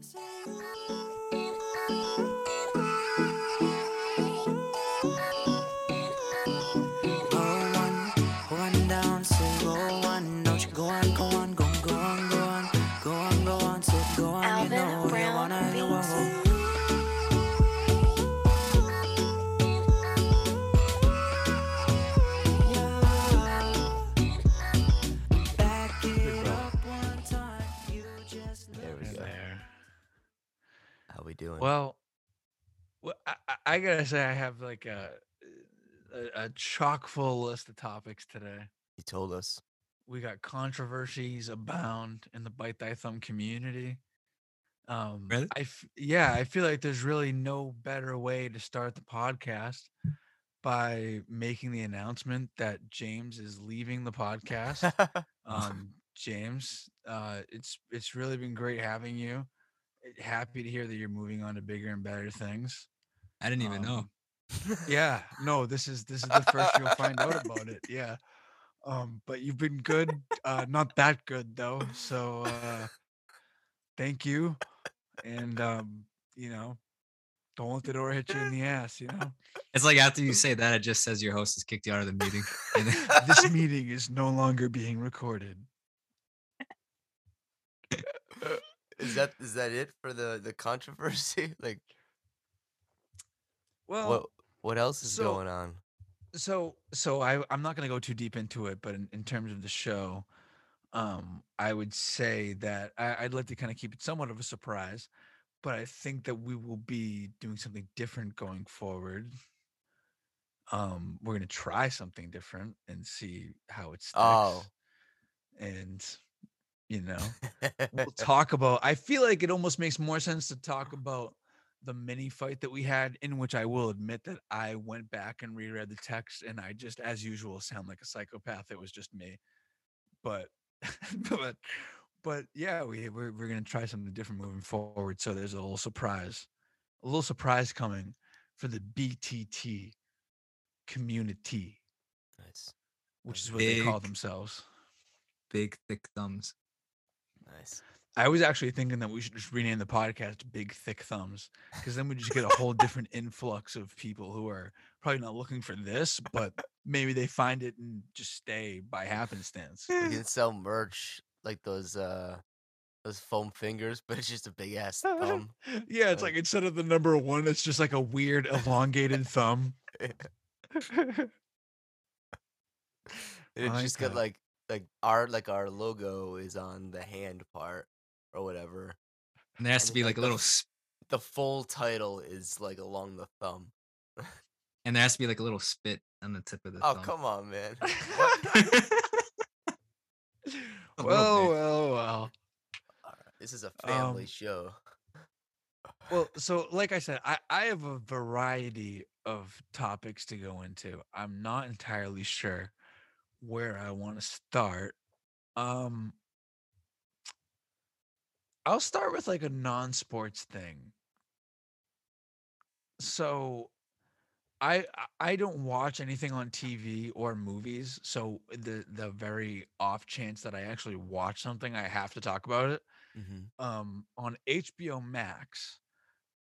I'm Well, well I, I- I gotta say, I have like a, a a chock full list of topics today. you told us. We got controversies abound in the Bite Thy Thumb community. Um, Really? I f- yeah, I feel like there's really no better way to start the podcast by making the announcement that James is leaving the podcast. um, James, uh, it's it's really been great having you. Happy to hear that you're moving on to bigger and better things. I didn't even know. Um, Yeah, no, this is this is the first you'll find out about it. Yeah. Um, but you've been good, uh, not that good though. So uh thank you. And um, you know, don't let the door hit you in the ass, you know. It's like after you say that, it just says your host has kicked you out of the meeting. This meeting is no longer being recorded. Is that is that it for the the controversy? like Well, what what else is so- going on? so so I I'm not gonna go too deep into it, but in, in terms of the show, um, I would say that I, I'd like to kind of keep it somewhat of a surprise, but I think that we will be doing something different going forward. Um, we're gonna try something different and see how it sticks. Oh. and you know, we'll talk about i feel like it almost makes more sense to talk about the mini fight that we had in which i will admit that i went back and reread the text and i just as usual sound like a psychopath it was just me. But but but yeah we we're, we're gonna try something different moving forward so there's a little surprise a little surprise coming for the btt community. Nice, which is what they call themselves. big thick thumbs. Nice. I was actually thinking that we should just rename the podcast Big Thick Thumbs because then we just get a whole different influx of people who are probably not looking for this, but maybe they find it and just stay by happenstance. We can sell merch like those uh those foam fingers, but it's just a big ass thumb. yeah, it's Like- like instead of the number one, it's just like a weird elongated thumb. It's just got like like our like our logo is on the hand part or whatever. And there has to be like like a little, s- The full title is like along the thumb. and there has to be like a little spit on the tip of the Oh thumb. come on, man. A well, well, well. This is a family Um, show. Well, so like I said, I, I have a variety of topics to go into. I'm not entirely sure where I want to start. Um I'll start with like a non-sports thing. So I I- don't watch anything on TV or movies, so the the very off chance that I actually watch something, I have to talk about it hmm um on HBO Max,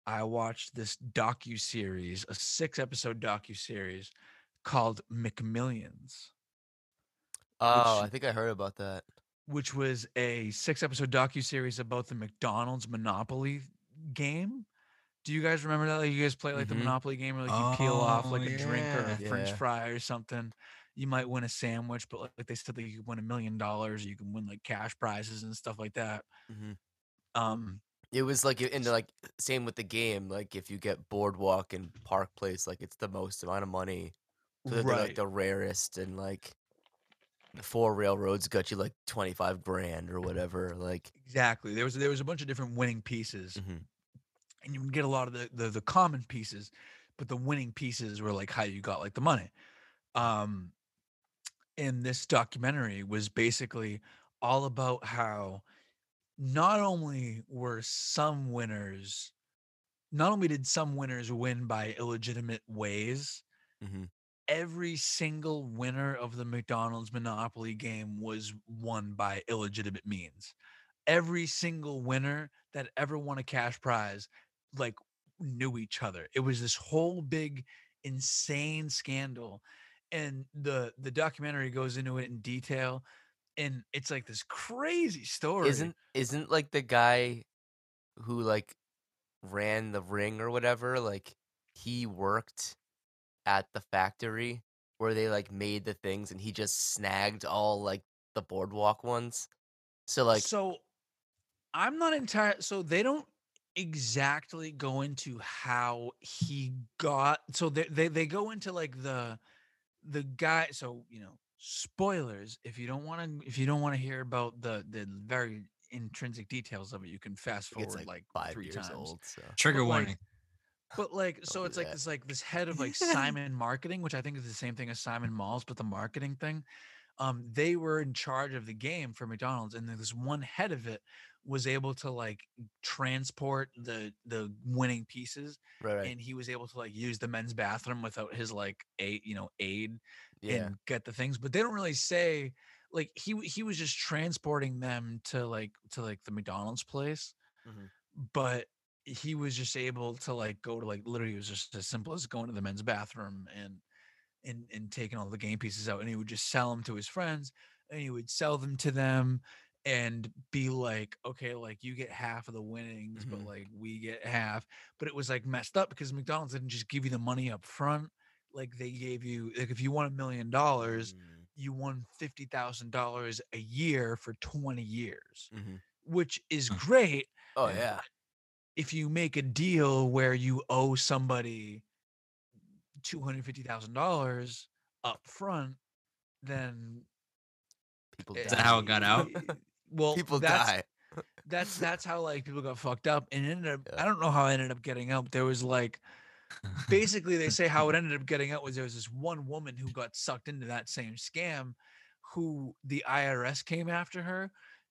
I watched this docu series, a six episode docu series called McMillions, Oh, I which- think I heard about that. which was a six episode docu series about the McDonald's Monopoly game. Do you guys remember that? Like you guys play like the Mhm. Monopoly game where like you peel off Oh, like a drink or a yeah. French Yeah. fry or something. You might win a sandwich, but like, like they said that you could win a million dollars, you can win like cash prizes and stuff like that. hmm Um It was like in the, like same with the game. Like if you get Boardwalk and Park Place, like it's the most amount of money. So they're like right. the rarest, and like four railroads got you like twenty five grand or whatever. Like, Exactly. There was there was a bunch of different winning pieces, mhm. and you would get a lot of the, the the common pieces, but the winning pieces were like how you got like the money. Um, and this documentary was basically all about how not only were some winners, not only did some winners win by illegitimate ways, Mhm. Every single winner of the McDonald's Monopoly game was won by illegitimate means. Every single winner that ever won a cash prize like knew each other. It was this whole big insane scandal and the the documentary goes into it in detail and it's like this crazy story. Isn't isn't like the guy who like ran the ring or whatever, like he worked at the factory where they like made the things and he just snagged all like the boardwalk ones. So like so I'm not entirely so they don't exactly go into how he got so they, they they go into like the the guy so you know spoilers if you don't want to if you don't want to hear about the the very intrinsic details of it you can fast forward it's like, like five three years times old. So Trigger But, like, warning. But like so it's like that. this like this head of like simon marketing which i think is the same thing as simon malls but the marketing thing um they were in charge of the game for mcdonald's and this one head of it was able to like transport the the winning pieces right, right. and he was able to like use the men's bathroom without his like aid you know aid yeah. and get the things but they don't really say like he he was just transporting them to like to like the mcdonald's place Mhm. but he was just able to like go to like literally it was just as simple as going to the men's bathroom and and and taking all the game pieces out and he would just sell them to his friends and he would sell them to them and be like okay like you get half of the winnings Mhm. but like we get half but it was like messed up because mcdonald's didn't just give you the money up front like they gave you like if you won a million dollars Mm, you won fifty thousand dollars a year for 20 years mhm. which is great Oh Yeah. If you make a deal where you owe somebody two hundred fifty thousand dollars up front, then People eh, that how it got out? Well, People that's, die. That's that's how like people got fucked up, and ended up. Yeah. I don't know how I ended up getting out. There was like basically they say how it ended up getting out was there was this one woman who got sucked into that same scam, who the IRS came after her,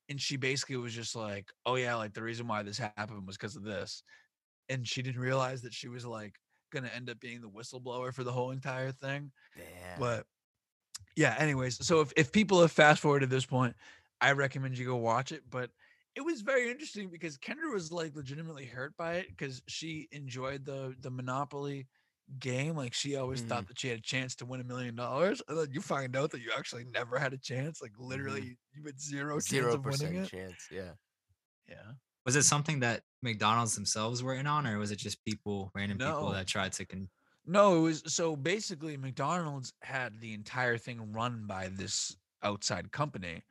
and she basically was just like, "Oh yeah, like the reason why this happened was because of this," and she didn't realize that she was like gonna end up being the whistleblower for the whole entire thing. Damn. But yeah, anyways, so if, if people have fast forwarded this point, I recommend you go watch it. But it was very interesting because Kendra was like legitimately hurt by it because she enjoyed the the Monopoly game. Like she always thought mm. that she had a chance to win a million dollars. And then you find out that you actually never had a chance. Like mm-hmm. literally you had zero chance of winning percent chance. Yeah. Yeah. Was it something that McDonald's themselves were in on, or was it just people, random people that tried to con- No, it was so basically McDonald's had the entire thing run by this outside company.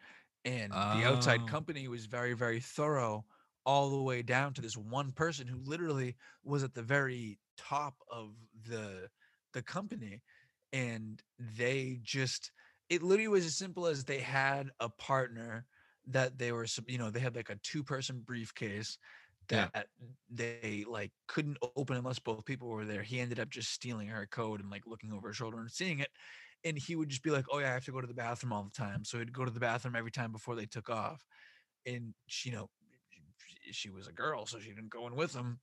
And the outside Oh. company was very, very thorough all the way down to this one person who literally was at the very top of the the company. And they just it literally was as simple as they had a partner that they were you know, they had like a two person briefcase Yeah. that they like couldn't open unless both people were there. He ended up just stealing her code and like looking over her shoulder and seeing it. And he would just be like, "Oh yeah, I have to go to the bathroom all the time." So he'd go to the bathroom every time before they took off. And she, you know, she- was a girl, so she didn't go in with him.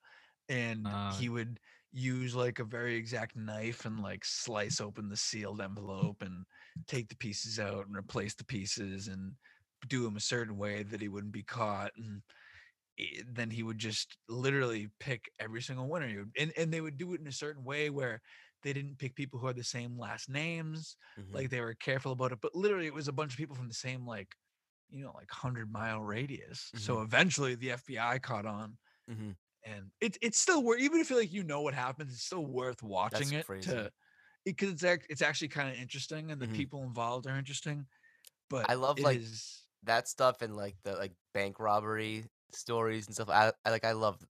And Uh, he would use like a very X-Acto knife and like slice open the sealed envelope and take the pieces out and replace the pieces and do them a certain way that he wouldn't be caught. And i- then he would just literally pick every single winner. He would, and, and they would do it in a certain way where they didn't pick people who had the same last names. Mhm. Like they were careful about it. But literally, it was a bunch of people from the same, like, you know, like 100 mile radius. So eventually the FBI caught on. Mhm. And it, it's still worth, even if you like, you know what happens, it's still worth watching it crazy. to, because it's, act- it's actually kind of interesting and the Mhm. people involved are interesting. But I love, like, is- that stuff and like the like bank robbery stories and stuff. I, I like I love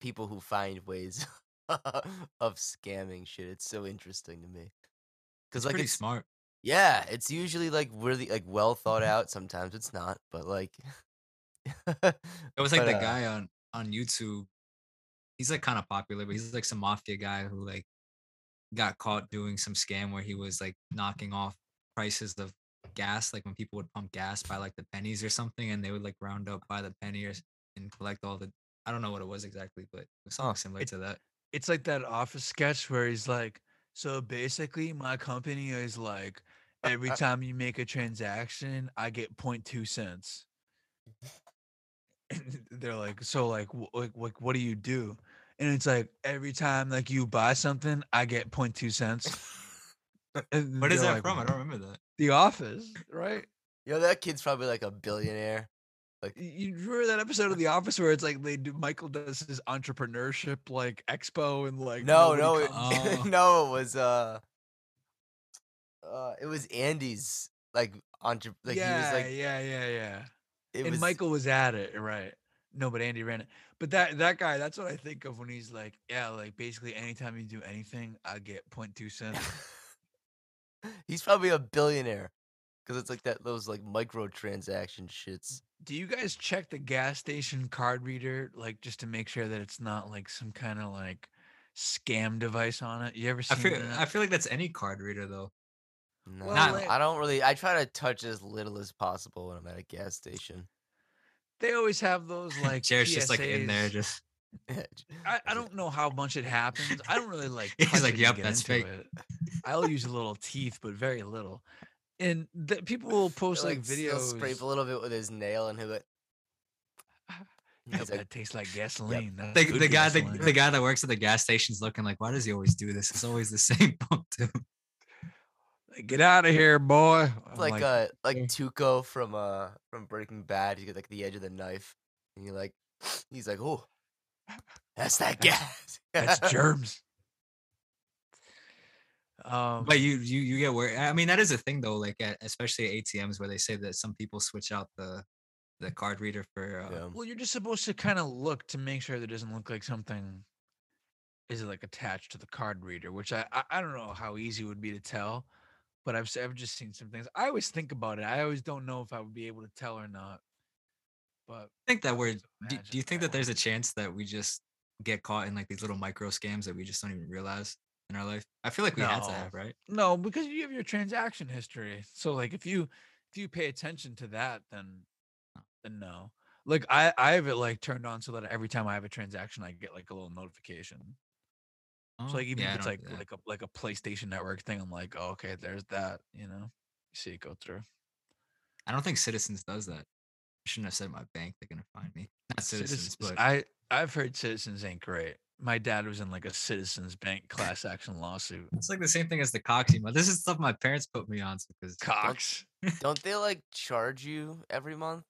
people who find ways of scamming shit. It's so interesting to me. Because like pretty it's smart. Yeah, it's usually like really like well thought out. Sometimes it's not, but like It was like But, the uh, guy on on YouTube. He's like kind of popular, but he's like some mafia guy who like got caught doing some scam where he was like knocking off prices of gas, like when people would pump gas by like the pennies or something, and they would like round up by the penny or, and collect all the. I don't know what it was exactly, but it was something similar It- to that. it's like that office sketch where he's like, so basically my company is like, every time you make a transaction, I get 0.2 cents. And they're like, so like, like, like, what do you do? And it's like every time like you buy something, I get 0.2 cents. And What is that like, from? I don't remember that. The Office, right? Yo, that kid's probably like a billionaire. Like You remember that episode of The Office where it's like they do Michael does his entrepreneurship like expo and like No, no, it, Oh. no, it was uh, uh, it was Andy's like entre- like yeah, he was like yeah, yeah, yeah. it and was Michael was at it, right? No, but Andy ran it. But that that guy, that's what I think of when he's like, yeah, like basically anytime you do anything, I get 0.2 cents. he's probably a billionaire because it's like that those like micro transaction shits. do you guys check the gas station card reader like just to make sure that it's not like some kind of like scam device on it? You ever I seen feel that? I feel like that's any card reader though. No, Well, like- I don't really. I try to touch as little as possible when I'm at a gas station. they always have those like Jared's just like in there, just I, I don't know how much it happens. I don't really like. He's like, it "Yep, that's fake." It. I'll use a little teeth, but very little. And the, people will post like, he'll videos. scrape a little bit with his nail, and he'll go. Yep, like, that tastes like gasoline. That's the, the guy the, the guy that works at the gas station's looking like, why does he always do this? It's always the same pump too. Like, Get out of here, boy. I'm like, uh like "Yeah." Tuco from uh from Breaking Bad. You get like the edge of the knife, and you're like, he's like, oh, that's that gas. that's germs. Um, But you you you get where I mean that is a thing though, like at, especially at ATMs where they say that some people switch out the the card reader for uh, Yeah. well, you're just supposed to kind of look to make sure that it doesn't look like something is like attached to the card reader, which I I, I don't know how easy it would be to tell, but I've I've just seen some things. I always think about it. I always don't know if I would be able to tell or not. But I think that we're do, do you think that. that there's a chance that we just get caught in like these little micro scams that we just don't even realize in our life? I feel like we had to have, right? No, because you have your transaction history. So like if you if you pay attention to that, then then no. Like I I have it like turned on so that every time I have a transaction, I get like a little notification. Oh, So like even yeah, if it's like do like a like a PlayStation Network thing, I'm like, oh, okay, there's that. You know, you see it go through. I don't think Citizens does that. I shouldn't have said my bank. They're gonna find me. Not Citizens, Citizens, but I I've heard Citizens ain't great. My dad was in like a Citizens Bank class action lawsuit. it's like the same thing as the Cox email. This is stuff my parents put me on because Cox. Don't they like charge you every month?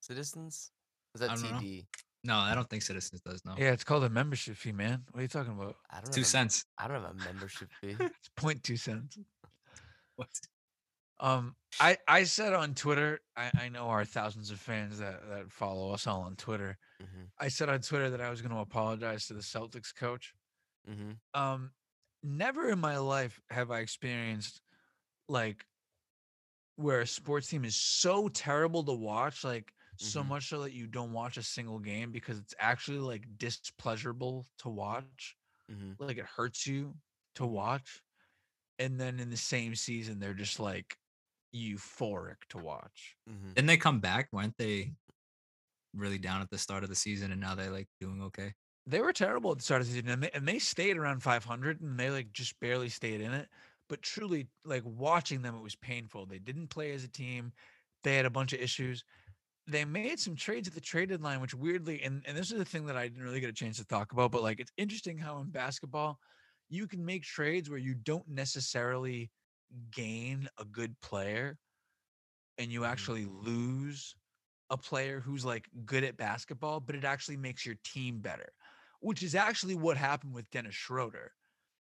Citizens? Is that I don't know. TD? No, I don't think Citizens does. No, Yeah, it's called a membership fee, man. What are you talking about? I don't two have a- cents. I don't have a membership fee. It's point two cents. What? Um, I I said on Twitter, I, I know our thousands of fans that that follow us all on Twitter. hmm I said on Twitter that I was going to apologize to the Celtics coach. hmm Um, never in my life have I experienced like where a sports team is so terrible to watch, like so Mhm. much so that you don't watch a single game because it's actually like displeasurable to watch. hmm Like it hurts you to watch. And then in the same season, they're just like euphoric to watch. hmm Didn't they come back? weren't they really down at the start of the season and now they're like doing okay? They were terrible at the start of the season, and they, and they stayed around 500, and they like just barely stayed in it. But truly, like watching them, it was painful. They didn't play as a team. They had a bunch of issues. They made some trades at the trade deadline, which weirdly, and, and this is the thing that I didn't really get a chance to talk about, but like it's interesting how in basketball, you can make trades where you don't necessarily gain a good player and you Mhm. actually lose a player who's like good at basketball, but it actually makes your team better, which is actually what happened with Dennis Schroeder.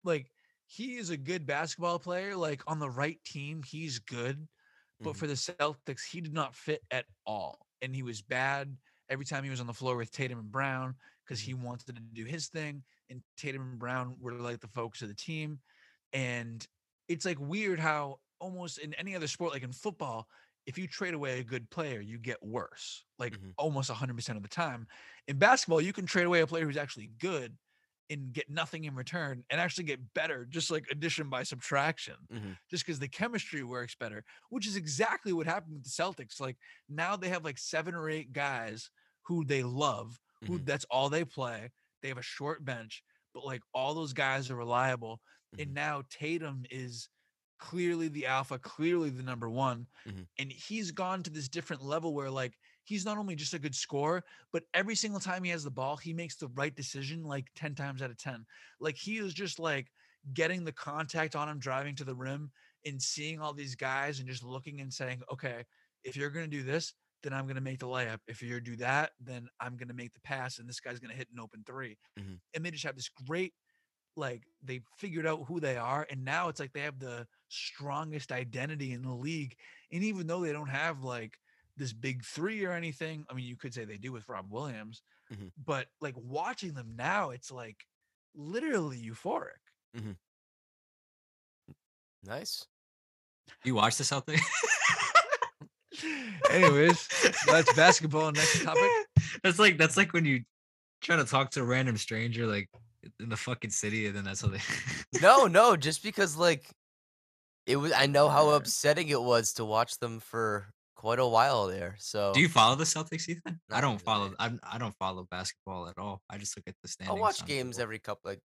Like he is a good basketball player. Like on the right team, he's good. But Mhm. for the Celtics, he did not fit at all. And he was bad every time he was on the floor with Tatum and Brown because he wanted to do his thing. And Tatum and Brown were like the focus of the team. And it's like weird how almost in any other sport, like in football, if you trade away a good player, you get worse, like Mhm. almost 100% of the time. In basketball, you can trade away a player who's actually good and get nothing in return and actually get better, just like addition by subtraction, Mhm. just because the chemistry works better, which is exactly what happened with the Celtics. Like now they have like seven or eight guys who they love, who Mhm. that's all they play. They have a short bench, but like all those guys are reliable. And Mhm. now Tatum is clearly the alpha, clearly the number one. Mhm. And he's gone to this different level where like he's not only just a good scorer, but every single time he has the ball, he makes the right decision like 10 times out of 10. Like he is just like getting the contact on him driving to the rim and seeing all these guys and just looking and saying, okay, if you're going to do this, then I'm going to make the layup. If you're do that, then I'm going to make the pass and this guy's going to hit an open 3 Mhm. And they just have this great like they figured out who they are and now it's like they have the strongest identity in the league and even though they don't have like this big 3 or anything, I mean you could say they do with Rob Williams, Mhm. but like watching them now it's like literally euphoric. Mm-hmm. Nice. You watch the Celtics? Anyways, that's basketball. Next topic. That's like that's like when you try to talk to a random stranger like in the fucking city, and then that's how they. No, no, just because like it was I know how upsetting it was to watch them for quite a while there. So Do you follow the Celtics, Ethan? I don't follow. I'm, I don't follow basketball at all. I just look at the standings. I'll watch games every couple like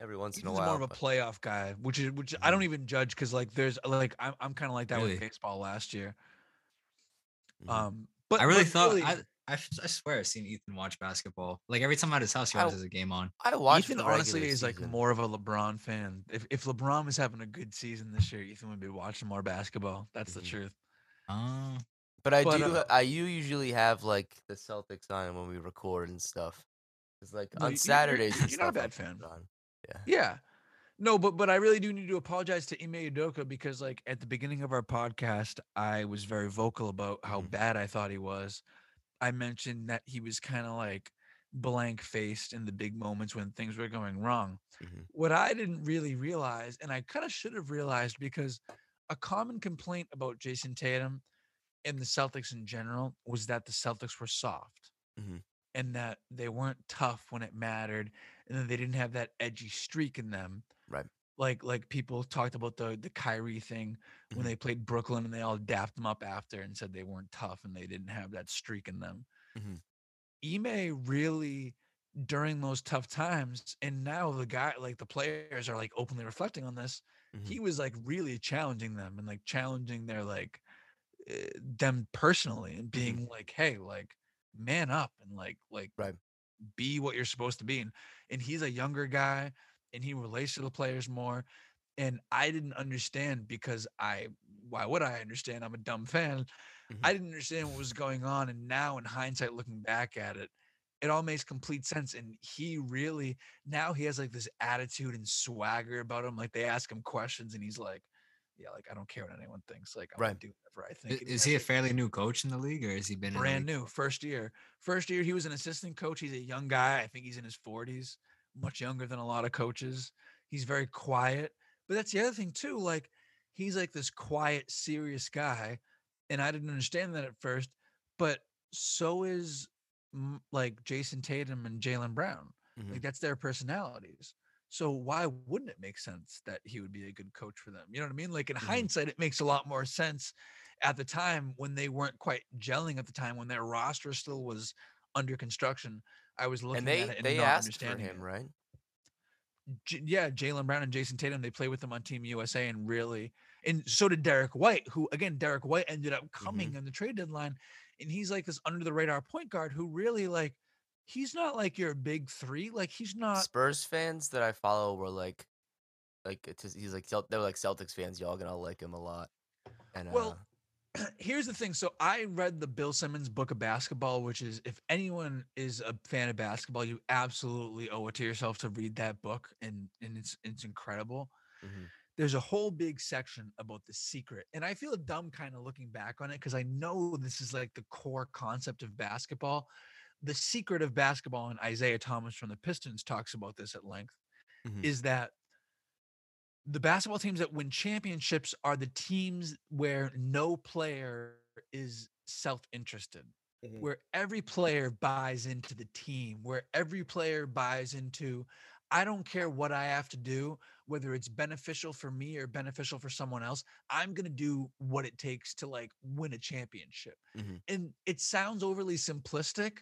every once in a Ethan's while. more of a playoff guy, which is which I don't Mhm. even judge because like there's like I'm I'm kind of like that Really? with baseball last year. Mhm. Um, but I really but thought. really, I swear I've seen Ethan watch basketball. Like every time at his house, he I- always has a game on. I watch Ethan the honestly is like more of a LeBron fan. If if LeBron was having a good season this year, Ethan would be watching more basketball. That's the Mhm. truth. Oh, But I But, do. uh, I you usually have like the Celtics on when we record and stuff. It's like on you- you're- Saturdays. and you're not a bad fan. on. Yeah. No, but but I really do need to apologize to Ime Udoka because like at the beginning of our podcast, I was very vocal about how Mhm. bad I thought he was. I mentioned that he was kind of like blank faced in the big moments when things were going wrong. Mhm. What I didn't really realize, and I kind of should have realized because a common complaint about Jayson Tatum and the Celtics in general was that the Celtics were soft Mhm. and that they weren't tough when it mattered and that they didn't have that edgy streak in them. Right. Like like people talked about the the Kyrie thing when Mhm. they played Brooklyn and they all dapped them up after and said they weren't tough and they didn't have that streak in them. Mhm. Ime really during those tough times and now the guy like the players are like openly reflecting on this Mhm. he was like really challenging them and like challenging their like them personally and being like hey like man up and like like Right. be what you're supposed to be and and he's a younger guy and he relates to the players more and i didn't understand because i why would i understand i'm a dumb fan Mhm. i didn't understand what was going on and now in hindsight looking back at it it all makes complete sense and he really now he has like this attitude and swagger about him like they ask him questions and he's like yeah like i don't care what anyone thinks like i'm Right. gonna do whatever i think And is he a fairly new coach in the league, or has he been brand new first year first year he was an assistant coach he's a young guy i think he's in his 40s much younger than a lot of coaches he's very quiet but that's the other thing too like he's like this quiet serious guy and i didn't understand that at first but so is like jayson tatum and jaylen brown Mhm. like that's their personalities so why wouldn't it make sense that he would be a good coach for them you know what i mean like in Mhm. hindsight it makes a lot more sense at the time when they weren't quite gelling at the time when their roster still was under construction i was looking And they at it and they not asked for understanding him, it. right? J- yeah, Jaylen Brown and Jayson Tatum, they play with them on Team USA and really, and so did Derrick White, who again, Derrick White ended up Mm-hmm. coming in the trade deadline, and he's like this under the radar point guard who really like, he's not like your big three, like he's not. Spurs fans that I follow were like, like it's he's like they're like Celtics fans. Y'all gonna like him a lot. And uh, Well, here's the thing. So I read the Bill Simmons book of basketball, which is if anyone is a fan of basketball, you absolutely owe it to yourself to read that book, and and it's it's incredible. mhm. there's a whole big section about the secret and i feel dumb kind of looking back on it because i know this is like the core concept of basketball the secret of basketball and isiah thomas from the pistons talks about this at length Mhm. is that the basketball teams that win championships are the teams where no player is self-interested Mhm. where every player buys into the team, where every player buys into, I don't care what I have to do, whether it's beneficial for me or beneficial for someone else. I'm going to do what it takes to like win a championship. Mhm. And it sounds overly simplistic,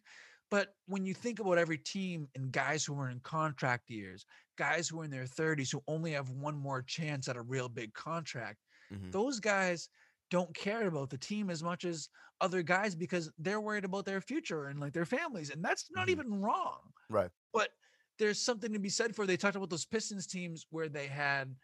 but when you think about every team and guys who are in contract years, guys who are in their 30s who only have one more chance at a real big contract, Mhm. those guys don't care about the team as much as other guys because they're worried about their future and like their families. And that's not Mhm. even wrong. Right. But there's something to be said for they talked about those Pistons teams where they had,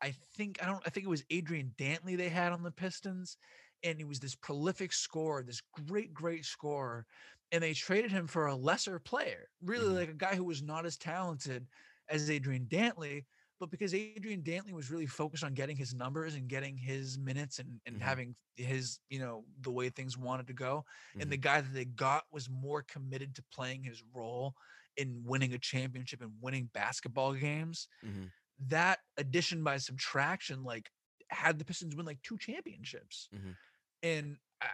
I think, I don't, I think it was Adrian Dantley they had on the Pistons. And he was this prolific scorer, this great, great scorer. And they traded him for a lesser player, really Mhm. like a guy who was not as talented as Adrian Dantley. But because Adrian Dantley was really focused on getting his numbers and getting his minutes and, and Mhm. having his, you know, the way things wanted to go, and Mm-hmm. the guy that they got was more committed to playing his role in winning a championship and winning basketball games. Mhm. That addition by subtraction, like, had the Pistons win like two championships. Mhm. And I,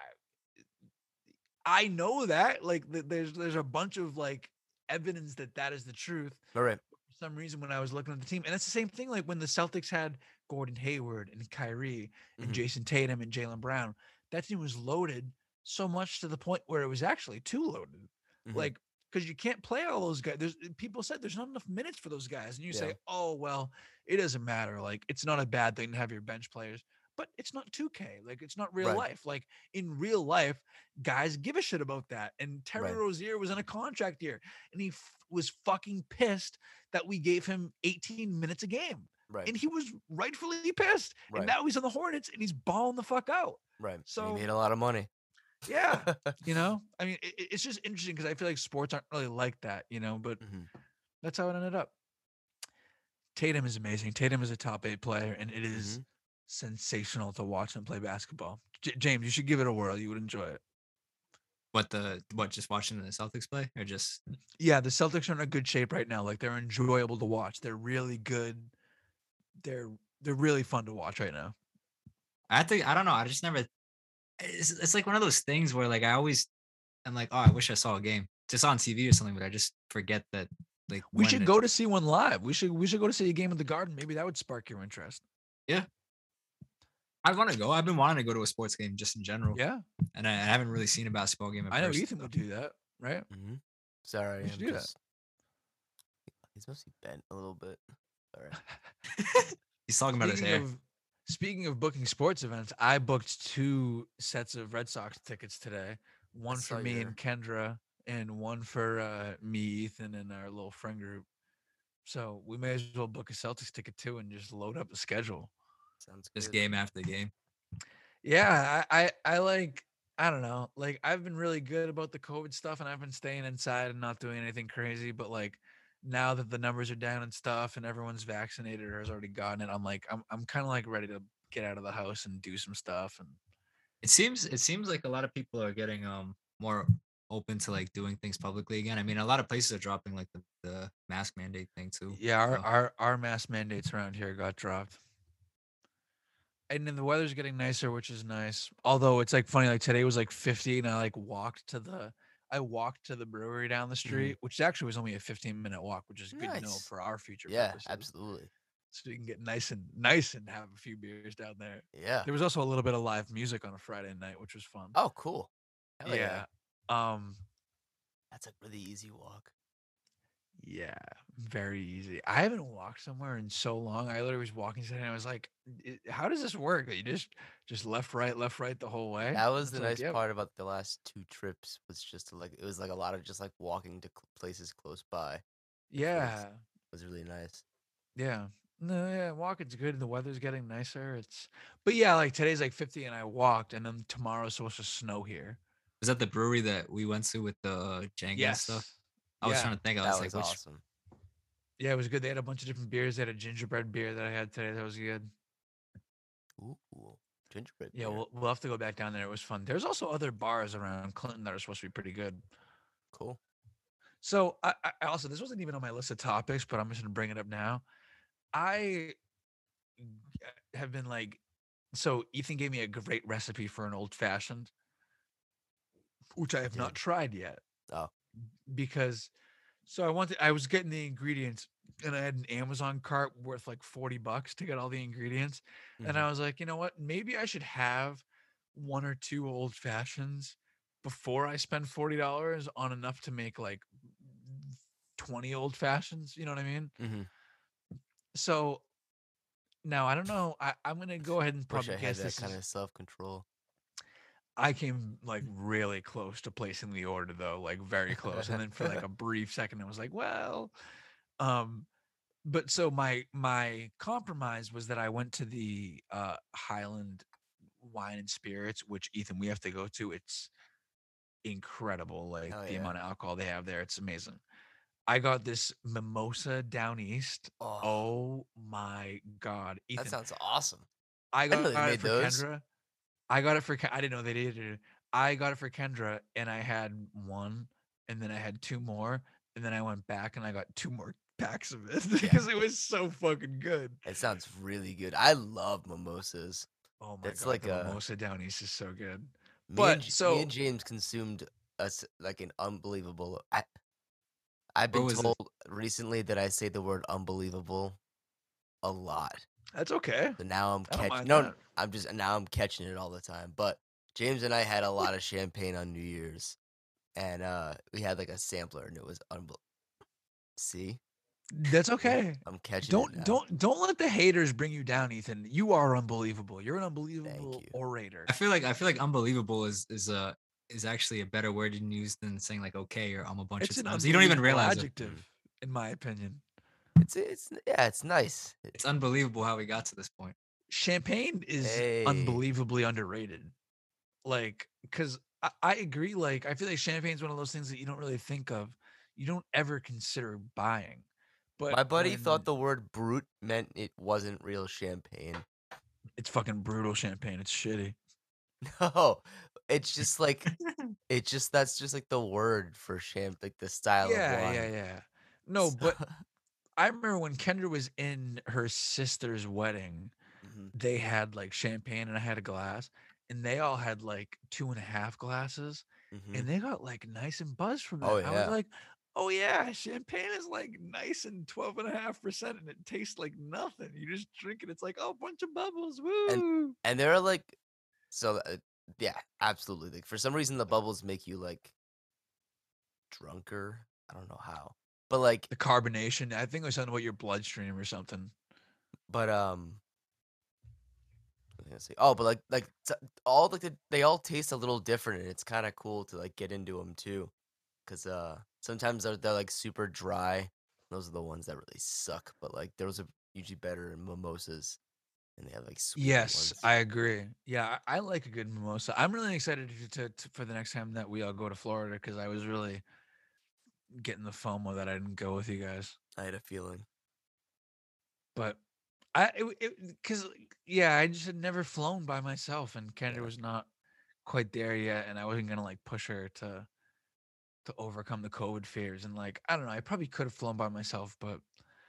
I know that, like, there's there's a bunch of like evidence that that is the truth All right. for some reason when I was looking at the team. And it's the same thing like when the Celtics had Gordon Hayward and Kyrie and Mhm. Jayson Tatum and Jaylen Brown. That team was loaded so much to the point where it was actually too loaded. Mhm. Like, because you can't play all those guys. There's people said there's not enough minutes for those guys. And you say, oh well, it doesn't matter. Like, it's not a bad thing to have your bench players. But it's not 2K. Like it's not real Right. life. Like in real life, guys give a shit about that. And Terry Right. Rozier was in a contract year, and he f- was fucking pissed that we gave him 18 minutes a game. Right. And he was rightfully pissed. Right. And now he's on the Hornets and he's balling the fuck out. right. And so- he made a lot of money. Yeah. you know, I mean, it, it's just interesting because I feel like sports aren't really like that, you know, but Mhm. that's how it ended up. Tatum is amazing. Tatum is a top eight player, and it is Mhm. Sensational to watch him play basketball. J- James, you should give it a whirl. You would enjoy it. What the what? Just watching the Celtics play, or just Yeah, the Celtics are in a good shape right now. Like they're enjoyable to watch. They're really good. They're they're really fun to watch right now. I think I don't know. I just never. It's, it's like one of those things where like I always, I'm like, oh, I wish I saw a game just on TV or something, but I just forget that. Like We should go to see one live. We should we should go to see a game at the Garden. Maybe that would spark your interest. I want to go. I've been wanting to go to a sports game just in general, Yeah, and I, I haven't really seen a basketball game. in I know person, Ethan so- would do that, right? Mhm. Sorry, I'm should do that. He's mostly bent a little bit. Sorry. He's talking about his Speaking hair. of speaking of booking sports events, I booked two sets of Red Sox tickets today. One for me your- and Kendra, and one for uh, me, Ethan, and our little friend group. So we may as well book a Celtics ticket too, and just load up the schedule. Sounds Just good. game after game. Yeah, I, I I like I don't know. Like I've been really good about the COVID stuff and I've been staying inside and not doing anything crazy, but like now that the numbers are down and stuff and everyone's vaccinated or has already gotten it, I'm like I'm I'm kind of like ready to get out of the house and do some stuff and It seems it seems like a lot of people are getting um more open to like doing things publicly again. I mean, a lot of places are dropping like the, the mask mandate thing too. yeah, our, so- our our mask mandates around here got dropped. And then the weather's getting nicer, which is nice. Although it's like funny, like today was like 50 and I like walked to the I walked to the brewery down the street, which actually was only a 15 minute walk, which is good to know for our future Yeah, purposes. absolutely. So we can get nice and nice and have a few beers down there. Yeah. There was also a little bit of live music on a Friday night, which was fun. Oh, cool. Hell yeah. yeah. Um That's a really easy walk. Yeah, very easy. I haven't walked somewhere in so long. I literally was walking today and I was like, "How does this work? That you just just left, right, left, right the whole way?" That was It's the like, nice "Yep." part about the last two trips was just like it was like a lot of just like walking to cl- places close by. Yeah, It was really nice. yeah. No, yeah, walking's good. The weather's getting nicer. It's, but yeah, like today's like 50 and I walked, and then tomorrow's supposed to snow here. Was that the brewery that we went to with the Jenga and stuff? I was yeah. trying to think. I that was was like, which awesome. Yeah, it was good. They had a bunch of different beers. They had a gingerbread beer that I had today. That was good. Ooh, gingerbread. Yeah, beer. we'll, we'll have to go back down there. It was fun. There's also other bars around Clinton that are supposed to be pretty good. cool. So I, I I also this wasn't even on my list of topics, but I'm just gonna bring it up now. I have been like, so Ethan gave me a great recipe for an old fashioned, which I have not tried yet. Oh. Because so I wanted I was getting the ingredients and I had an Amazon cart worth like 40 bucks to get all the ingredients. And Mhm. I was like, you know what? Maybe I should have one or two old fashions before I spend $40 on enough to make like 20 old fashions. You know what I mean? Mhm. So Now I don't know. I, I'm gonna go ahead and Wish probably I had guess that this. kind is- of self control. I came like really close to placing the order though, like very close. And then for like a brief second, I was like, well, um, but so my my compromise was that I went to the uh Highland Wine and Spirits, which Ethan we have to go to. It's incredible, like Hell the yeah. amount of alcohol they have there. It's amazing. I got this mimosa Downeast. Oh, Oh my god, Ethan! that sounds awesome. I got, it made for those. Kendra. I got it for. I didn't know they did it. I got it for Kendra, and I had one, and then I had two more, and then I went back and I got two more packs of it because it was so fucking good. It sounds really good. I love mimosas. Oh my That's god, like the a- mimosa Downeast is so good. Me But, and, J- me and James consumed us like an unbelievable. I, I've been told recently that I say the word unbelievable a lot. That's okay. So now I'm catching. No, that. I'm just now I'm catching it all the time. But James and I had a lot of champagne on New Year's, and uh we had like a sampler, and it was unbelievable. See, That's okay. I'm catching. Don't now. don't don't let the haters bring you down, Ethan. You are unbelievable. You're an unbelievable you. orator. I feel like I feel like unbelievable is is a is actually a better word to use than saying like okay or I'm a bunch It's of an times. You don't even unbelievable realize it. adjective, in my opinion. It's it's yeah, it's nice. It's unbelievable how we got to this point. champagne is Hey. unbelievably underrated. Like, because I, I agree. Like, I feel like champagne's one of those things that you don't really think of. You don't ever consider buying. But My buddy when thought the word brute meant it wasn't real champagne. it's fucking brutal champagne. It's shitty. No, it's just like it's just that's just like the word for champ, like the style of yeah, wine. yeah, yeah. No, but I remember when Kendra was in her sister's wedding, Mhm. they had like champagne and I had a glass, and they all had like two and a half glasses. Mhm. and they got like nice and buzzed from that. Oh, I was like, oh yeah, champagne is like nice and 12 and a half percent and it tastes like nothing. You just drink it, it's like, oh, bunch of bubbles. Woo. and they're like, so uh, yeah, absolutely. Like for some reason, the bubbles make you like drunker. I don't know how, but like, the carbonation, I think it was something about your bloodstream or something. but um, was I? Oh, but like, like all like the, they all taste a little different, and it's kind of cool to like get into them too, because uh, sometimes they're they're like super dry. Those are the ones that really suck. But like, those are usually better in mimosas, and they have like sweet Yes, ones. I agree. Yeah, I, I like a good mimosa. I'm really excited to, to, to for the next time that we all go to Florida because I was really getting the FOMO that I didn't go with you guys. I had a feeling. But I it because yeah, I just had never flown by myself, and Kendra Yeah. was not quite there yet, and I wasn't gonna like push her to to overcome the COVID fears. And like I don't know, I probably could have flown by myself, but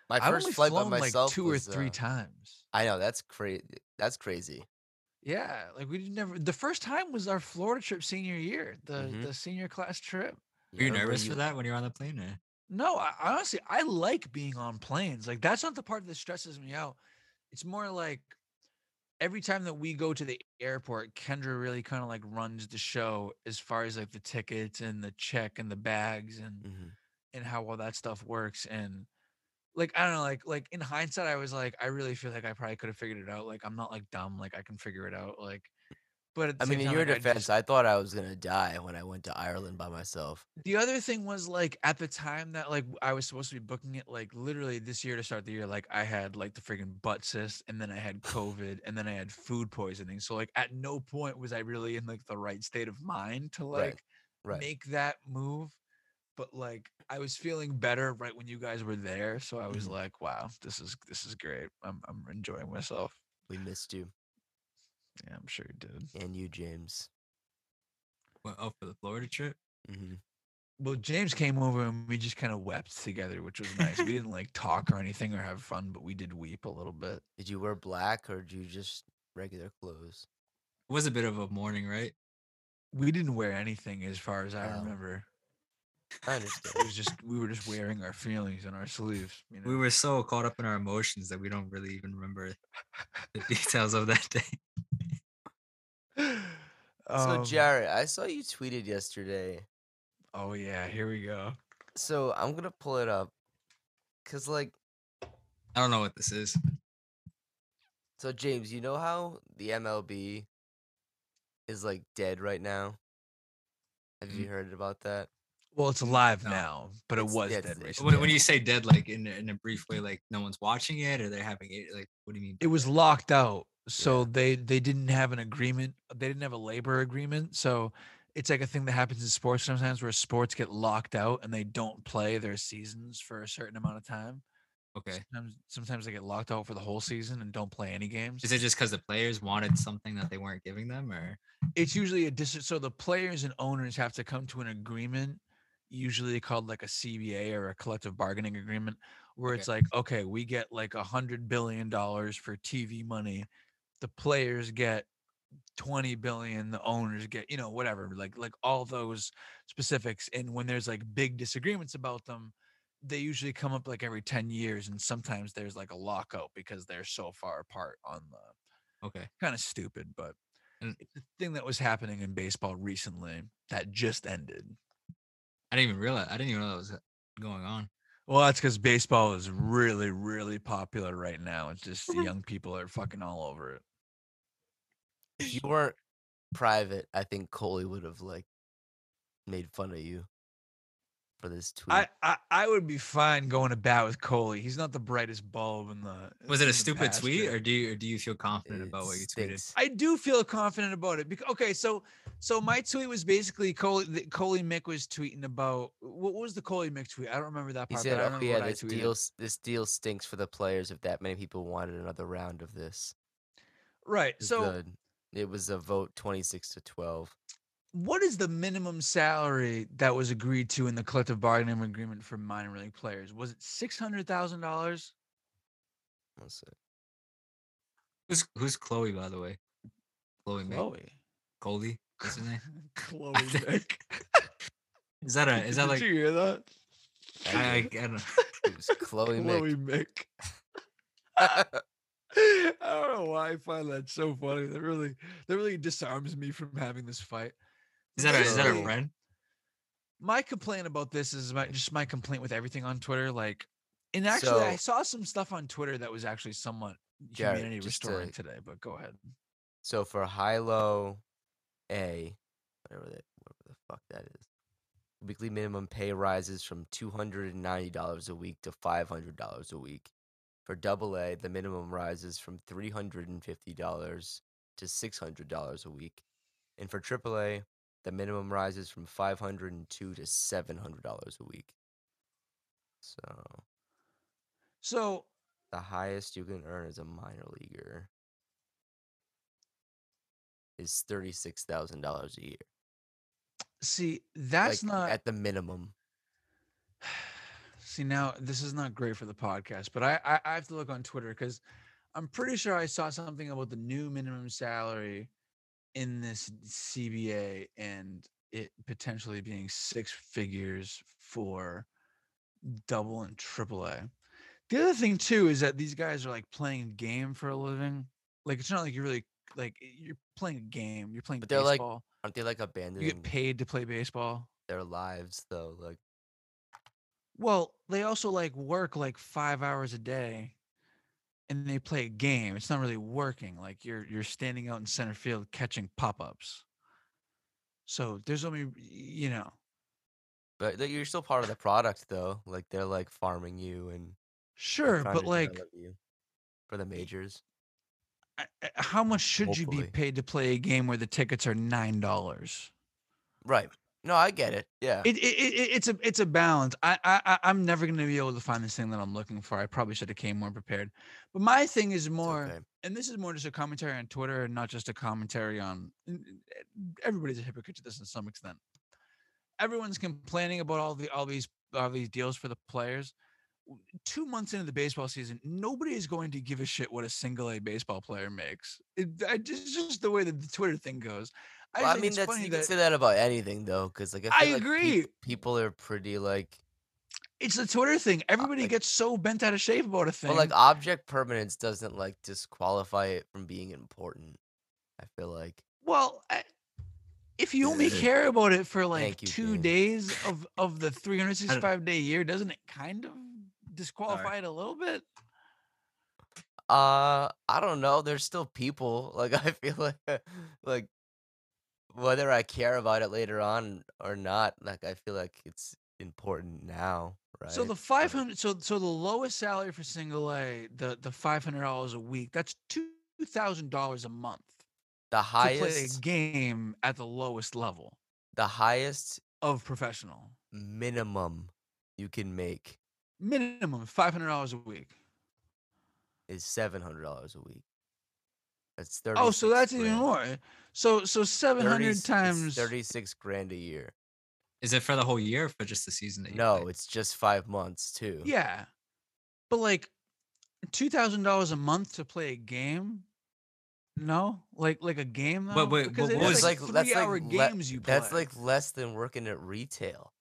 My I've first only flight by flown like myself two was, or three uh, times. I know that's crazy. That's crazy. Yeah, like we never. The first time was our Florida trip senior year, the Mhm. the senior class trip. Were you nervous you- for that when you're on the plane? Or? No, I, honestly, I like being on planes. Like that's not the part that stresses me out. It's more like every time that we go to the airport, Kendra really kind of like runs the show as far as like the tickets and the check and the bags and Mhm. and how all that stuff works. And like I don't know, like like in hindsight, I was like, I really feel like I probably could have figured it out. Like I'm not like dumb, like I can figure it out. Like, but I mean, in time, your like, I defense, just- I thought I was gonna die when I went to Ireland by myself. The other thing was like at the time that like I was supposed to be booking it, like literally this year to start the year, like I had like the freaking butt cyst, and then I had COVID, and then I had food poisoning. So like at no point was I really in like the right state of mind to like Right. make that move. But like I was feeling better right when you guys were there, so I was Mhm. like, wow, this is this is great. I'm I'm enjoying myself. we missed you Yeah, I'm sure you did. and you, James. What, oh, for the Florida trip? hmm Well, James came over and we just kind of wept together, which was nice. we didn't like talk or anything or have fun, but we did weep a little bit. Did you wear black or did you just regular clothes? It was a bit of a morning, right? We didn't wear anything as far as I Oh. remember. I understand. It was just we were just wearing our feelings on our sleeves. You know? We were so caught up in our emotions that we don't really even remember the details of that day. So, Um, Jared, I saw you tweeted yesterday. Oh yeah, here we go. So I'm gonna pull it up, cause like I don't know what this is. So James, you know how the MLB is like dead right now? Have you heard about that? Well, it's alive No. now, but it It's- was yeah, dead it's- recently. When, when you say dead, like in, a- in a brief way, like no one's watching it or they're having it, like what do you mean? it was locked out so Yeah. they they didn't have an agreement they didn't have a labor agreement so it's like a thing that happens in sports sometimes where sports get locked out and they don't play their seasons for a certain amount of time Okay. sometimes sometimes they get locked out for the whole season and don't play any games Is it just because the players wanted something that they weren't giving them, or it's usually a dis so the players and owners have to come to an agreement usually called like a cba or a collective bargaining agreement where Okay. it's like okay we get like a hundred billion dollars for tv money the players get 20 billion the owners get you know whatever like like all those specifics and when there's like big disagreements about them they usually come up like every 10 years and sometimes there's like a lockout because they're so far apart on the okay? kind of stupid, but And- it's a thing that was happening in baseball recently that just ended. I didn't even realize. I didn't even know that was uh, going on. Well, that's because baseball is really, really popular right now. It's just the young people are fucking all over it. If you weren't private, I think Coley would have like made fun of you for this tweet. I, I I would be fine going to bat with Coley. He's not the brightest bulb in the. Was it a the stupid tweet, or do you or do you feel confident It about what you tweeted? stinks. I do feel confident about it. Because okay, so so my tweet was basically Coley the- Coley Mick was tweeting about what was the Coley Mick tweet? I don't remember that part. He said, but I "Oh remember yeah, what I this deal this deal stinks for the players if that many people wanted another round of this." Right. So the- it was a vote twenty six to twelve. what is the minimum salary that was agreed to in the collective bargaining agreement for minor league players? Was it six hundred thousand dollars? Let's see. Who's who's Chloe, by the way? Chloe Mick? Chloe. Coley. What's his name? Chloe I think- Mick. Is that a? Is that Did like? you hear that? I, I, I don't know. It was Chloe Chloe Mick. Mick. I don't know why I find that so funny. That really that really disarms me from having this fight. Is that a? Is that a friend? My complaint about this is my just my complaint with everything on Twitter. Like, and actually, I saw some stuff on Twitter that was actually somewhat humanity restoring to- today. But go ahead. So for high low A, whatever that whatever the fuck that is, weekly minimum pay rises from two hundred and ninety dollars a week to five hundred dollars a week. For double A, the minimum rises from three hundred and fifty dollars to six hundred dollars a week. And for triple A, the minimum rises from five hundred and two to seven hundred dollars a week. So So the highest you can earn as a minor leaguer is thirty six thousand dollars a year. see, that's like, not at the minimum. See now, this is not great for the podcast, but I I, I have to look on Twitter because I'm pretty sure I saw something about the new minimum salary in this CBA and it potentially being six figures for double and triple A. The other thing too is that these guys are like playing a game for a living. Like it's not like you're really like you're playing a game. You're playing But they're, like, baseball. Aren't they like abandoned? you get paid to play baseball. their lives though? Like Well, they also like work like five hours a day, and they play a game. It's not really working. Like you're you're standing out in center field catching pop ups. So there's only you know but you're still part of the product though. Like they're like farming you and sure, but like you for the majors. How much should you be paid to play a game where the tickets are nine dollars? Right. No, I get it. Yeah. It, it, it it's a it's a balance. I I I'm never gonna be able to find this thing that I'm looking for. I probably should have came more prepared. But my thing is more. okay. and this is more just a commentary on Twitter and not just a commentary on everybody's a hypocrite to this to some extent. Everyone's complaining about all the all these all these deals for the players. Two months into the baseball season, nobody is going to give a shit what a single A baseball player makes. It, I just it's just the way that the Twitter thing goes. I, Well, I mean, that's you can that say that about anything though, because like I, I like agree. people are pretty like, it's the Twitter thing. Uh, Everybody like- gets so bent out of shape about a thing. well, like object permanence doesn't like disqualify it from being important. I feel like. Well, I- if you only care about it for like you, two days of of the 365 day year, doesn't it kind of disqualify it a little bit? Uh, I don't know. There's still people. Like I feel like like whether I care about it later on or not, like I feel like it's important now, Right. So the 500 so so the lowest salary for single A, the the $500 a week, that's $2,000 a month the to play a highest game at the lowest level the highest of professional. minimum you can make Minimum $500 a week. is seven hundred dollars a week. That's thirty. Oh, so 36 that's even more. So so 700 times 36 grand a year. Is it for the whole year or for just the season that you No, play? it's just five months too. Yeah. But like $2,000 a month to play a game? No? Like like a game though? But wait, because what was- like, like that's 3 hour like le- games you play. that's like less than working at retail.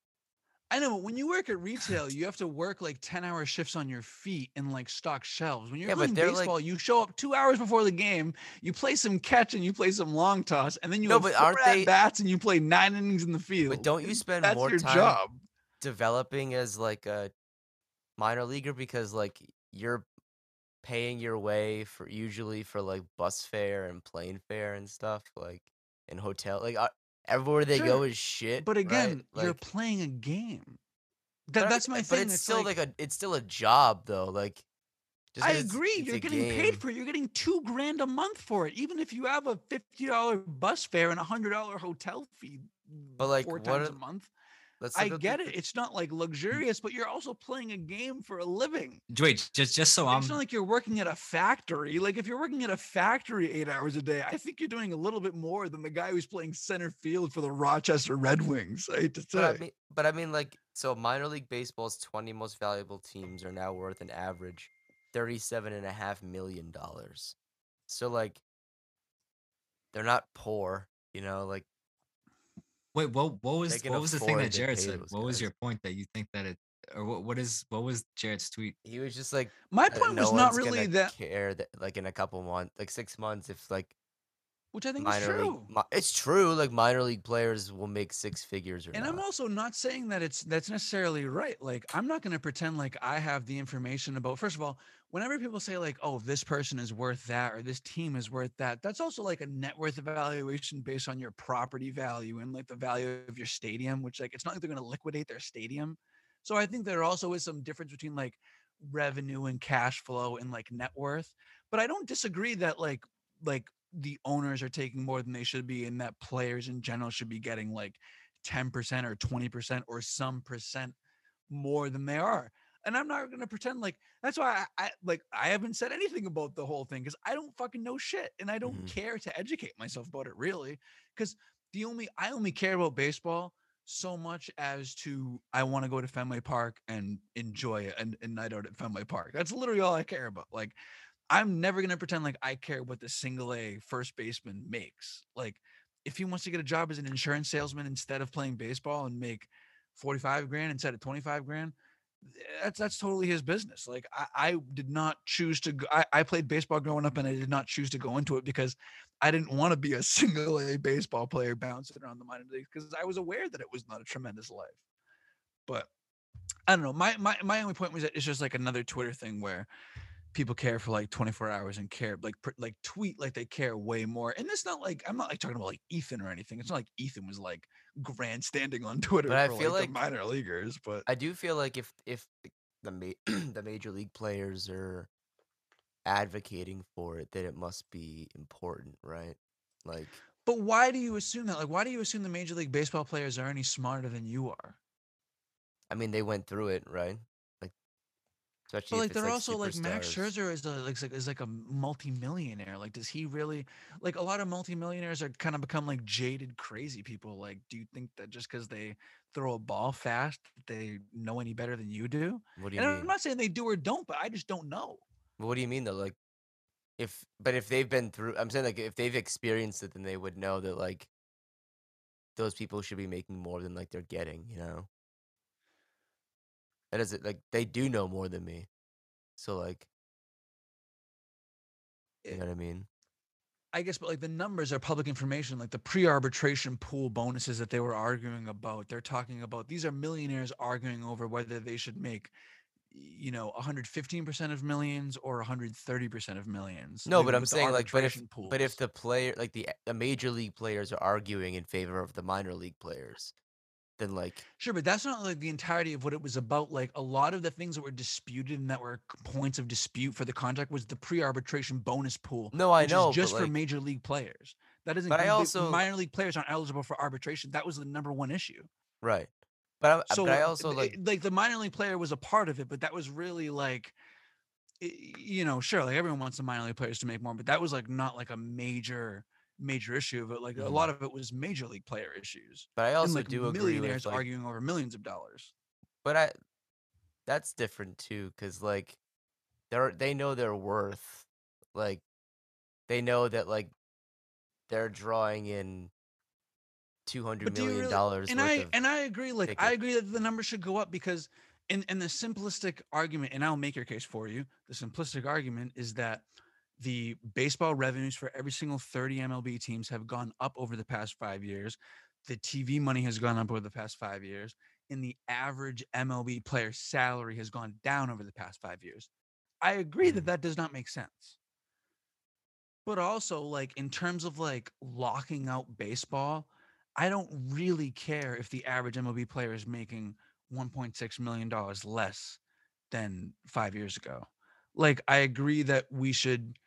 I know, but when you work at retail, you have to work like 10 hour shifts on your feet and like stock shelves. When you're Yeah, playing they're, like- baseball, you show up two hours before the game, you play some catch and you play some long toss, and then you No, have but aren't they- bats and you play nine innings in the field. But don't you spend that's more time job? developing as like a minor leaguer because like you're paying your way for usually for like bus fare and plane fare and stuff like in hotel like uh, everywhere they go is shit. But right? again, you're Like, playing a game. but That, that's my but thing. it's, still like, like, a it's still a job though. Like I it's- agree. it's You're getting game. paid for it. You're getting two grand a month for it. Even if you have a fifty dollar bus fare and a hundred dollar hotel fee, But, like, four what times are- a month. Let's I get the- it. It's not like mm. luxurious, but you're also playing a game for a living. Wait, just just so I'm it's not like you're working at a factory. Like if you're working at a factory eight hours a day, I think you're doing a little bit more than the guy who's playing center field for the Rochester Red Wings. I hate to say. But I mean, but I mean, like, so minor league baseball's twenty most valuable teams are now worth an average thirty-seven and a half million dollars. So like, they're not poor, you know. Like, wait. What what was what was the thing that Jared said? those What was your point that you think that it or what what is what was Jared's tweet? he was just like, My uh, point no was not one's really that, care that like in a couple months, like six months, if like which I think is minor league, true. mi- it's true. Like minor league players will make six figures or And I'm also not saying that it's that's necessarily right. Like I'm not going to pretend like I have the information about. First of all, whenever people say like, "Oh, this person is worth that" or "This team is worth that," that's also like a net worth evaluation based on your property value and like the value of your stadium. Which like it's not like they're going to liquidate their stadium. So I think there also is some difference between like revenue and cash flow and like net worth. But I don't disagree that like like the owners are taking more than they should be and that players in general should be getting like 10% or 20% or some percent more than they are. And I'm not going to pretend like that's why I, I like I haven't said anything about the whole thing cuz I don't fucking know shit and I don't Mhm. care to educate myself about it really cuz the only I only care about baseball so much as to I want to go to Fenway Park and enjoy a, a night out at Fenway Park. That's literally all I care about. Like I'm never gonna pretend like I care what the single A first baseman makes. Like if he wants to get a job as an insurance salesman instead of playing baseball and make 45 grand instead of 25 grand, that's that's totally his business. Like I, I did not choose to go, I, I played baseball growing up and I did not choose to go into it because I didn't want to be a single A baseball player bouncing around the minor leagues because I was aware that it was not a tremendous life. But I don't know. My my my only point was that it's just like another Twitter thing where people care for like 24 hours and care like pr- like tweet like they care way more. And it's not like I'm not like talking about like Ethan or anything. It's not like Ethan was like grandstanding on Twitter But I feel like, like- minor leaguers. But I do feel like if if the the, ma- the major league players are advocating for it, then it must be important, right? Like, but why do you assume that? Like why do you assume the major league baseball players are any smarter than you are? I mean, they went through it, right? Like, especially But like they're also like Max. Scherzer is a like is- is like a multi-millionaire. Like does he really like a lot of multi-millionaires are kind of become like jaded crazy people. Like do you think that just because they throw a ball fast they know any better than you do? What do you And mean? I'm not saying they do or don't, but I just don't know. But what do you mean though? Like, if but if they've been through, I'm saying like if they've experienced it, then they would know that like those people should be making more than like they're getting. You know, that is it. Like they do know more than me, so like, you Eh, know what I mean? I guess, but like the numbers are public information, like the pre-arbitration pool bonuses that they were arguing about. They're talking about these are millionaires arguing over whether they should make you know 115% of millions or 130% of millions. No, like, but I'm saying like, but if but if the player like the the major league players are arguing in favor of the minor league players, then like Sure, but that's not like the entirety of what it was about. Like a lot of the things that were disputed and that were points of dispute for the contract was the pre-arbitration bonus pool, no, I know, just for like, major league players. That doesn't. but I also minor league players aren't eligible for arbitration. That was the number one issue. right, but I, So but I uh, also like like the minor league player was a part of it, but that was really like, you know, sure, like everyone wants the minor league players to make more, but that was like not like a major major issue. But like a Mhm. lot of it was major league player issues. but I And also like do agree millionaires with like, arguing over millions of dollars. but I that's different too, because like they're they know their worth, like they know that like they're drawing in two hundred But do you million really? dollars And I and I agree. Like I agree that the number should go up because, in in the simplistic argument, and I'll make your case for you. The simplistic argument is that the baseball revenues for every single 30 MLB teams have gone up over the past five years. The TV money has gone up over the past five years, and the average MLB player salary has gone down over the past five years. I agree that Mhm. that does not make sense. But also, like in terms of like locking out baseball, I don't really care if the average MLB player is making 1.6 million dollars less than five years ago. Like I agree that we should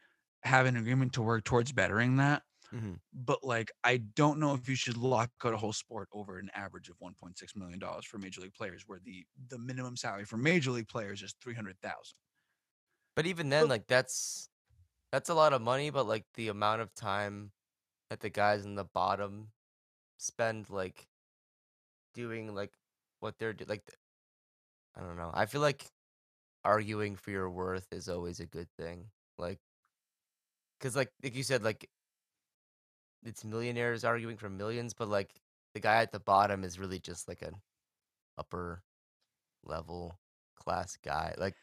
have an agreement to work towards bettering that, Mhm. but like I don't know if you should lock out a whole sport over an average of 1.6 million dollars for major league players, where the the minimum salary for major league players is 300,000. But even then, But- like that's that's a lot of money, but like the amount of time that the guys in the bottom spend like doing like what they're do like I don't know. I feel like arguing for your worth is always a good thing. Like cuz like like you said like it's millionaires arguing for millions, but like the guy at the bottom is really just like an upper level class guy. Like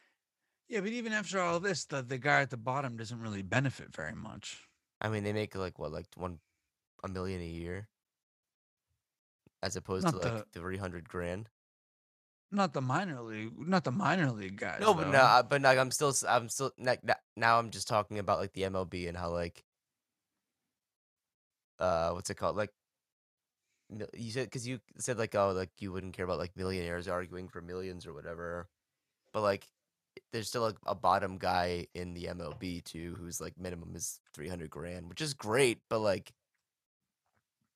Yeah, but even after all this, the the guy at the bottom doesn't really benefit very much. I mean, they make like what, like one a million a year, as opposed Not to like the- three hundred grand. Not the minor league, not the minor league guys. No, but no, though. I- but like I'm still, I'm still like now. I'm just talking about like the MLB and how like, uh, what's it called? Like, mil- you said because you said like, oh, like you wouldn't care about like millionaires arguing for millions or whatever, but like, there's still like a bottom guy in the MLB too, who's like minimum is three hundred grand, which is great, but like,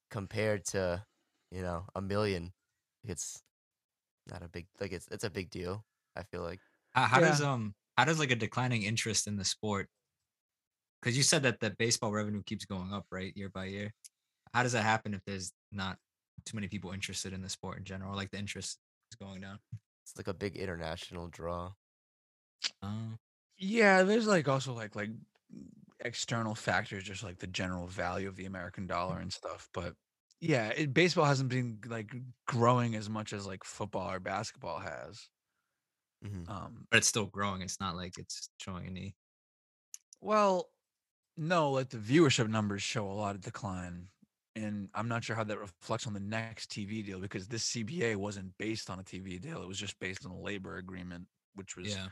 compared to, you know, a million, it's not a big like it's it's a big deal. I feel like. How, how does um how does like a declining interest in the sport? Because you said that the baseball revenue keeps going up, right, year by year. How does that happen if there's not too many people interested in the sport in general? Like the interest is going down. It's like a big international draw. Uh, Yeah, there's like also like like external factors, just like the general value of the American dollar and stuff. But yeah, it, baseball hasn't been like growing as much as like football or basketball has. hmm Um, but it's still growing. It's not like it's showing any. well, no, like the viewership numbers show a lot of decline, and I'm not sure how that reflects on the next TV deal because this CBA wasn't based on a TV deal; it was just based on a labor agreement, which was Yeah.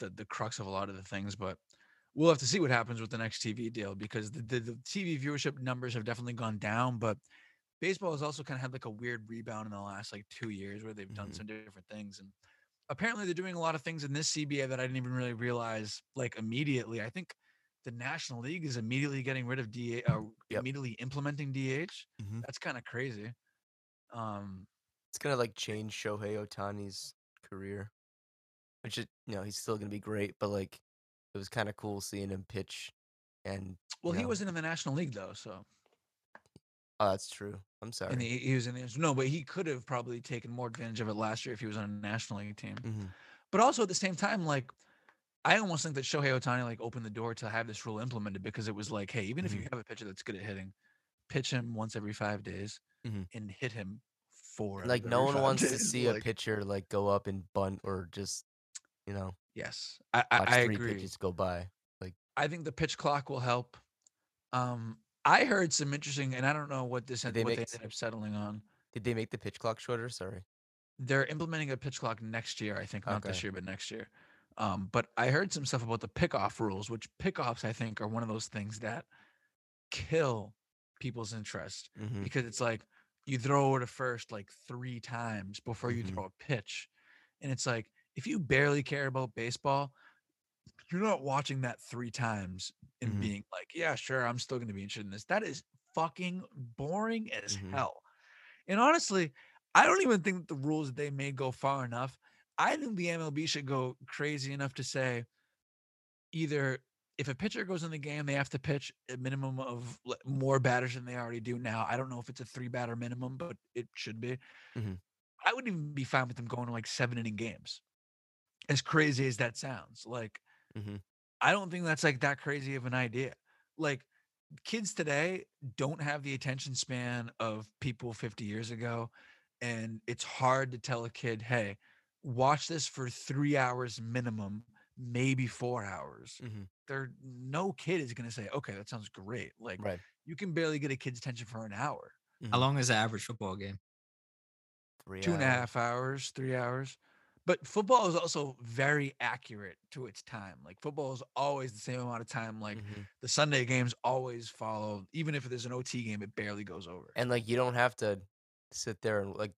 the the crux of a lot of the things. But we'll have to see what happens with the next TV deal because the, the, the TV viewership numbers have definitely gone down. But baseball has also kind of had like a weird rebound in the last like two years where they've done Mhm. some different things. And apparently they're doing a lot of things in this CBA that I didn't even really realize like immediately. I think the National League is immediately getting rid of DH, uh, Yep. immediately implementing DH. hmm That's kind of crazy. Um, It's gonna like change Shohei Ohtani's career, which is you know he's still gonna be great, but like it was kind of cool seeing him pitch. And well, he know, wasn't in the National League though, so oh, that's true. I'm sorry. and he, he was in the no, but he could have probably taken more advantage of it last year if he was on a National League team. hmm But also at the same time, like I almost think that Shohei Ohtani like opened the door to have this rule implemented because it was like, hey, even if you have a pitcher that's good at hitting, pitch him once every five days Mhm. and hit him four. Like no one wants to days, see a pitcher like go up and bunt or just you know Yes, I, I, watch I three agree. pitches go by. Like I think the pitch clock will help. Um, I heard some interesting, and I don't know what this Did they what they make- ended up settling on. Did they make the pitch clock shorter? Sorry. they're implementing a pitch clock next year. I think not this year, but next year. Um, but I heard some stuff about the pickoff rules, which pickoffs I think are one of those things that kill people's interest Mhm. because it's like you throw over to first like three times before you Mhm. throw a pitch, and it's like if you barely care about baseball, you're not watching that three times and Mhm. being like, yeah, sure, I'm still going to be interested in this. That is fucking boring as Mhm. hell. And honestly, I don't even think that the rules that they made go far enough. I think the MLB should go crazy enough to say either if a pitcher goes in the game, they have to pitch a minimum of more batters than they already do now. I don't know if it's a three batter minimum, but it should be. Mhm. I wouldn't even be fine with them going to like seven inning games. As crazy as that sounds, like Mhm. I don't think that's like that crazy of an idea. Like kids today don't have the attention span of people 50 years ago. And it's hard to tell a kid, hey, watch this for three hours minimum, maybe four hours. Mhm. There no kid is gonna say, okay, that sounds great. Like Right. you can barely get a kid's attention for an hour, How long is the average football game? Three two and a half hours, three hours. But football is also very accurate to its time. Like football is always the same amount of time. Like Mhm. the Sunday games always follow, even if there's an OT game, it barely goes over. And like you don't have to sit there and like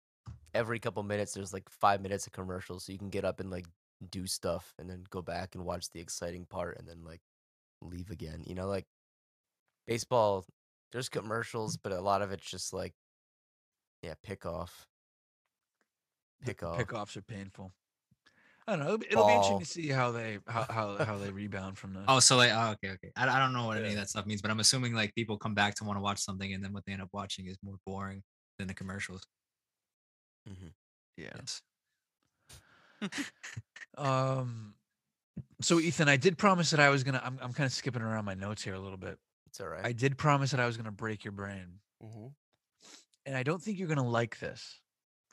every couple minutes there's like five minutes of commercials, so you can get up and like do stuff and then go back and watch the exciting part and then like leave again. You know, like baseball, there's commercials, but a lot of it's just like yeah, pick off. Pick off. Pickoffs are painful. I don't know. It'll, be- it'll be interesting to see how they how how, how they rebound from this. Oh, so like, oh, okay, okay. I, I don't know what any of that stuff means, but I'm assuming like people come back to want to watch something, and then what they end up watching is more boring than the commercials. hmm yeah. Yes. Um. So Ethan, I did promise that I was gonna. I'm I'm kind of skipping around my notes here a little bit. It's all right. I did promise that I was gonna break your brain, mm-hmm. and I don't think you're gonna like this.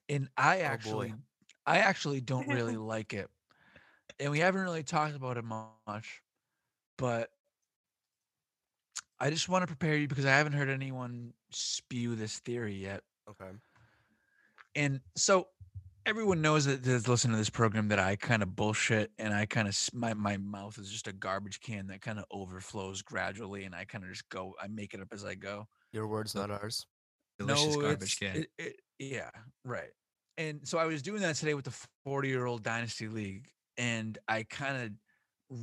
And I Oh, actually, I actually don't really like it, and we haven't really talked about it much, but I just want to prepare you because I haven't heard anyone spew this theory yet. Okay. And so everyone knows that that's listening to this program that I kind of bullshit and I kind of my my mouth is just a garbage can that kind of overflows gradually and I kind of just go I make it up as I go. Your words, not ours. Delicious no, garbage can. it- it- yeah, right. And so I was doing that today with the 40 year old dynasty league and I kind of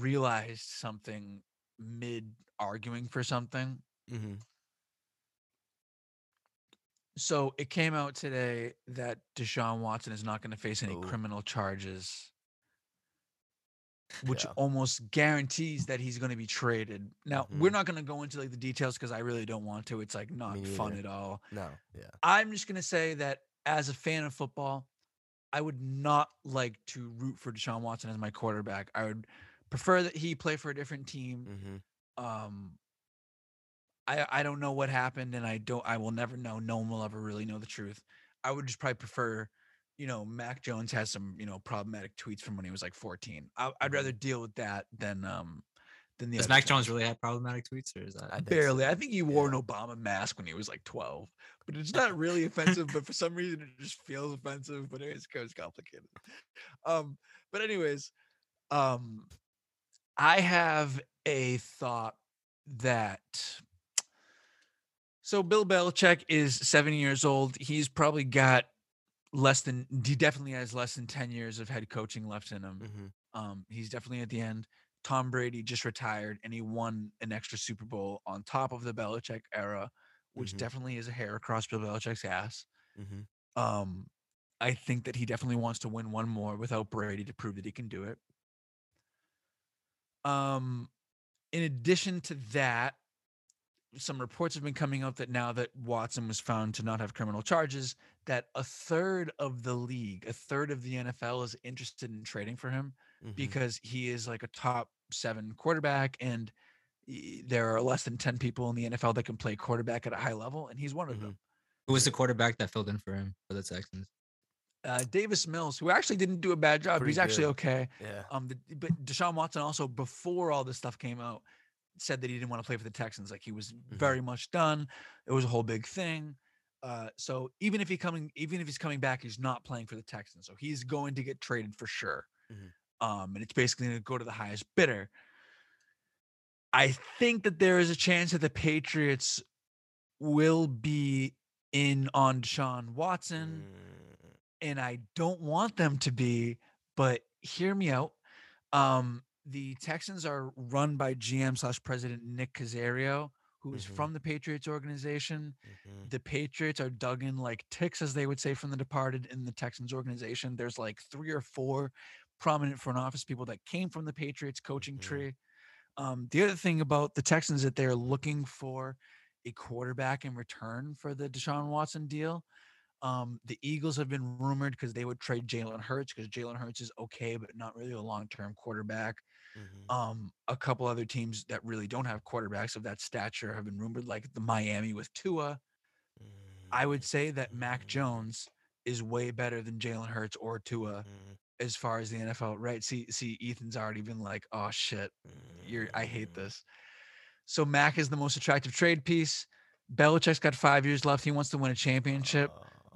realized something mid arguing for something Mm-hmm. So it came out today that Deshaun Watson is not going to face any Oh. criminal charges, which Yeah. almost guarantees that he's going to be traded. Now we're Mhm. not going to go into like the details because I really don't want to. It's like not fun at all. No. Yeah. I'm just going to say that as a fan of football, I would not like to root for Deshaun Watson as my quarterback. I would prefer that he play for a different team Mm-hmm. um I I don't know what happened and I don't I will never know. No one will ever really know the truth. I would just probably prefer, you know, Mac Jones has some, you know, problematic tweets from when he was like 14. I, I'd Mhm. rather deal with that than um than the Does Mac Jones really have problematic tweets, or is that? I think so. barely. I think he wore Yeah. an Obama mask when he was like 12. But it's not really offensive, but for some reason it just feels offensive, but it's, it's complicated. Um but anyways, um I have a thought that so Bill Belichick is 70 years old. He's probably got less than he definitely has less than 10 years of head coaching left in him. Mm-hmm. Um, he's definitely at the end. Tom Brady just retired and he won an extra Super Bowl on top of the Belichick era, which Mhm. definitely is a hair across Bill Belichick's ass. Mm-hmm. Um, I think that he definitely wants to win one more without Brady to prove that he can do it. Um, in addition to that, some reports have been coming out that now that Watson was found to not have criminal charges, that a third of the league, a third of the NFL is interested in trading for him Mm-hmm. because he is like a top seven quarterback and there are less than 10 people in the NFL that can play quarterback at a high level, and he's one of Mhm. them. Who was the quarterback that filled in for him for the Texans? Uh, Davis Mills, who actually didn't do a bad job, Pretty he's actually okay. yeah. Um, the, but Deshaun Watson also, before all this stuff came out, said that he didn't want to play for the Texans. Like he was Mm-hmm. very much done. It was a whole big thing. Uh, so even if he coming, even if he's coming back, he's not playing for the Texans. So he's going to get traded for sure. Mhm. Um, and it's basically going to go to the highest bidder. I think that there is a chance that the Patriots will be in on Deshaun Watson, Mm, and I don't want them to be, but hear me out. Um, the Texans are run by GM slash president Nick Caserio, who is Mhm. from the Patriots organization. mhm. The Patriots are dug in like ticks, as they would say from the departed in the Texans organization. There's like three or four prominent front office people that came from the Patriots coaching tree. Um, the other thing about the Texans that they're looking for a quarterback in return for the Deshaun Watson deal. Um, the Eagles have been rumored because they would trade Jalen Hurts because Jalen Hurts is okay, but not really a long-term quarterback. Mhm. Um, a couple other teams that really don't have quarterbacks of that stature have been rumored, like the Miami with Tua. I would say that Mac Jones is way better than Jalen Hurts or Tua Mm, as far as the NFL. Right? See, see, Ethan's already been like, "Oh shit, you're I hate mm. this." So Mac is the most attractive trade piece. Belichick's got five years left. He wants to win a championship.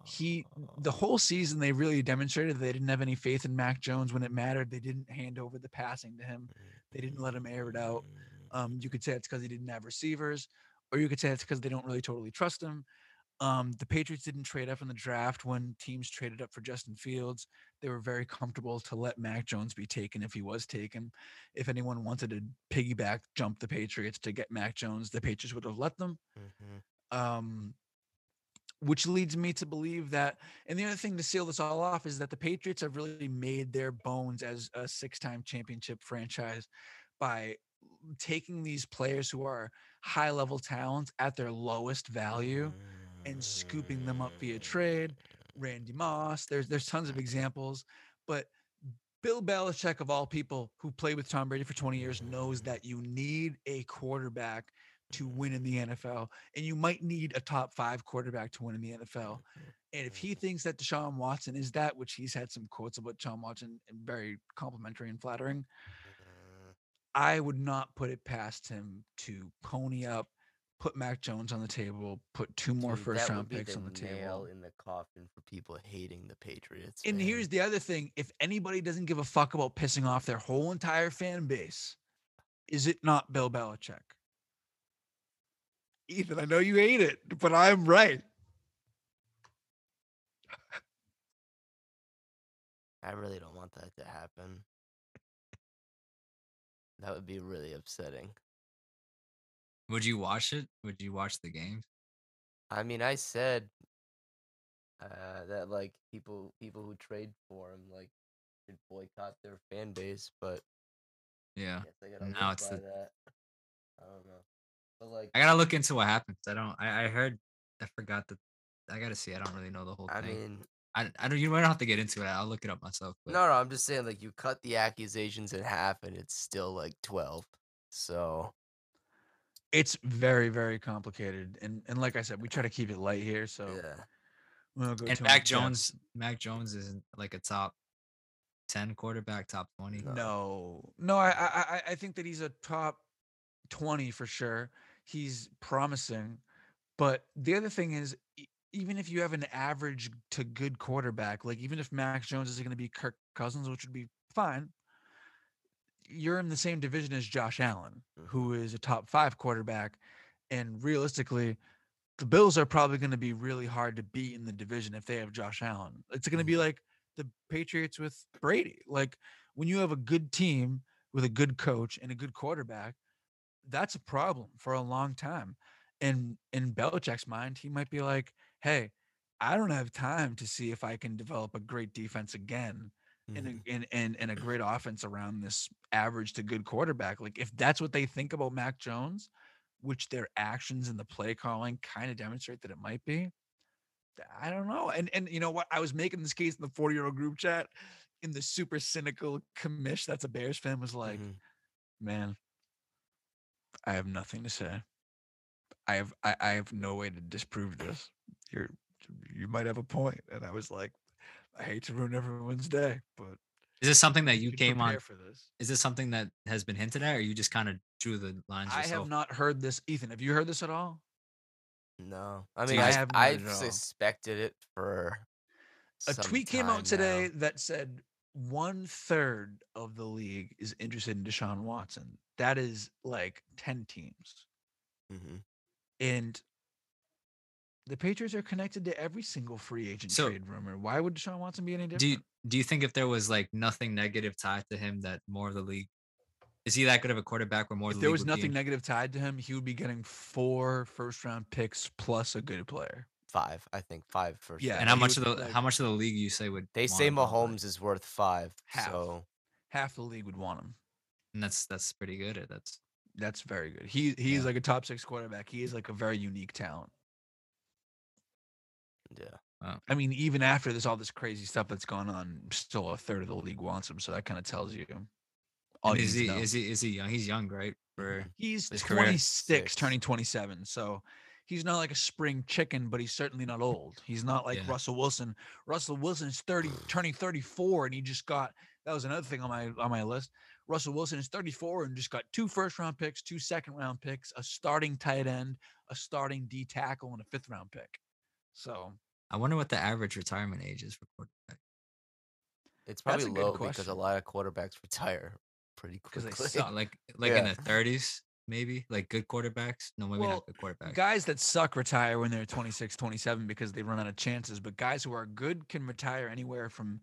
He the whole season they really demonstrated they didn't have any faith in Mac Jones when it mattered. They didn't hand over the passing to him. They didn't let him air it out. Um, you could say it's because he didn't have receivers, or you could say it's because they don't really totally trust him. Um, the Patriots didn't trade up in the draft when teams traded up for Justin Fields. They were very comfortable to let Mac Jones be taken if he was taken. If anyone wanted to piggyback jump the Patriots to get Mac Jones, the Patriots would have let them. Mhm. Um, which leads me to believe that, and the other thing to seal this all off is that the Patriots have really made their bones as a six time championship franchise by taking these players who are high level talents at their lowest value and scooping them up via trade. Randy Moss, there's there's tons of examples, but Bill Belichick of all people who played with Tom Brady for 20 years knows that you need a quarterback to win in the NFL, and you might need a top five quarterback to win in the NFL. And if mm-hmm. he thinks that Deshaun Watson is that, which he's had some quotes about Deshaun Watson and very complimentary and flattering, mm-hmm. I would not put it past him to pony up, put Mac Jones on the table, put two more Dude, first round picks the on the nail table. in the coffin for people hating the Patriots. And man. here's the other thing: if anybody doesn't give a fuck about pissing off their whole entire fan base, is it not Bill Belichick? Ethan, I know you hate it, but I'm right. I really don't want that to happen. That would be really upsetting. Would you watch it? Would you watch the games? I mean, I said uh, that like people people who trade for him like should boycott their fan base, but Yeah. I I Now it's the- that. I don't know, but like I gotta look into what happens. I don't. I, I heard. I forgot that. I gotta see. I don't really know the whole I thing. I mean, I, I don't. You don't have to get into it. I'll look it up myself. But no, no, I'm just saying like you cut the accusations in half and it's still like twelve. So It's very, very complicated, and and like I said, we try to keep it light here, so yeah, we don't go and Mac. Jones. Mac Jones isn't like a top ten quarterback, top twenty. No. No, I, I, I- think that he's a top twenty for sure. He's promising, but the other thing is, even if you have an average to good quarterback, like even if mac Jones is going to be Kirk Cousins, which would be fine, you're in the same division as Josh Allen, who is a top five quarterback, and realistically. The Bills are probably going to be really hard to beat in the division if they have Josh Allen. It's going to be mm-hmm. like the Patriots with Brady. Like when you have a good team with a good coach and a good quarterback, that's a problem for a long time. And in Belichick's mind, he might be like, "Hey, I don't have time to see if I can develop a great defense again and Mhm. a, and, and and a great offense around this average to good quarterback." Like if that's what they think about Mac Jones, which their actions and the play calling kind of demonstrate that it might be, I don't know. And and you know what? I was making this case in the 40 year old group chat, in the super cynical commish that's a Bears fan was like, Mhm. man, I have nothing to say. I have I, I have no way to disprove this. You're you might have a point. And I was like, I hate to ruin everyone's day, but Is this something that you came on? prepare for this. Is this something that has been hinted at, or you just kind of drew the lines I yourself? have not heard this. Ethan, have you heard this at all? No, I See, mean I I haven't I read it at all. suspected it for a some tweet came out today now. that said one third of the league is interested in Deshaun Watson. That is like 10 teams. Mhm. And the Patriots are connected to every single free agent So- trade rumor. Why would Deshaun Watson be any different? Do you do you think if there was like nothing negative tied to him that more of the league is he that good of a quarterback where more if the there league was would be nothing negative tied to him, he would be getting four first round picks plus a good player. five. I think five for Yeah, sure. and how he much of the like- how much of the league you say would They want say him on, like- Mahomes is worth five. Half. So Half the league would want him. and that's that's pretty good. uh, That's That's very good. He he's Yeah. like a top six quarterback. He is like a very unique talent. Yeah. Uh, I mean, even after this all this crazy stuff that's gone on, still a third of the league wants him. So that kind of tells you. All you is he know. is he is he young? He's young, right? For. He's 26, Six. turning 27. So he's not like a spring chicken, but he's certainly not old. He's not like Yeah. Russell Wilson. Russell Wilson is 30, turning 34, and he just got that was another thing on my on my list. Russell Wilson is 34 and just got two first round picks, two second round picks, a starting tight end, a starting D tackle, and a fifth round pick. So I wonder what the average retirement age is for quarterback. It's That's probably a low because a lot of quarterbacks retire pretty quickly. suck. Like like in the thirties, maybe like good quarterbacks. No, maybe Well, not good quarterbacks. guys that suck retire when they're 26, 27 because they run out of chances. But guys who are good can retire anywhere from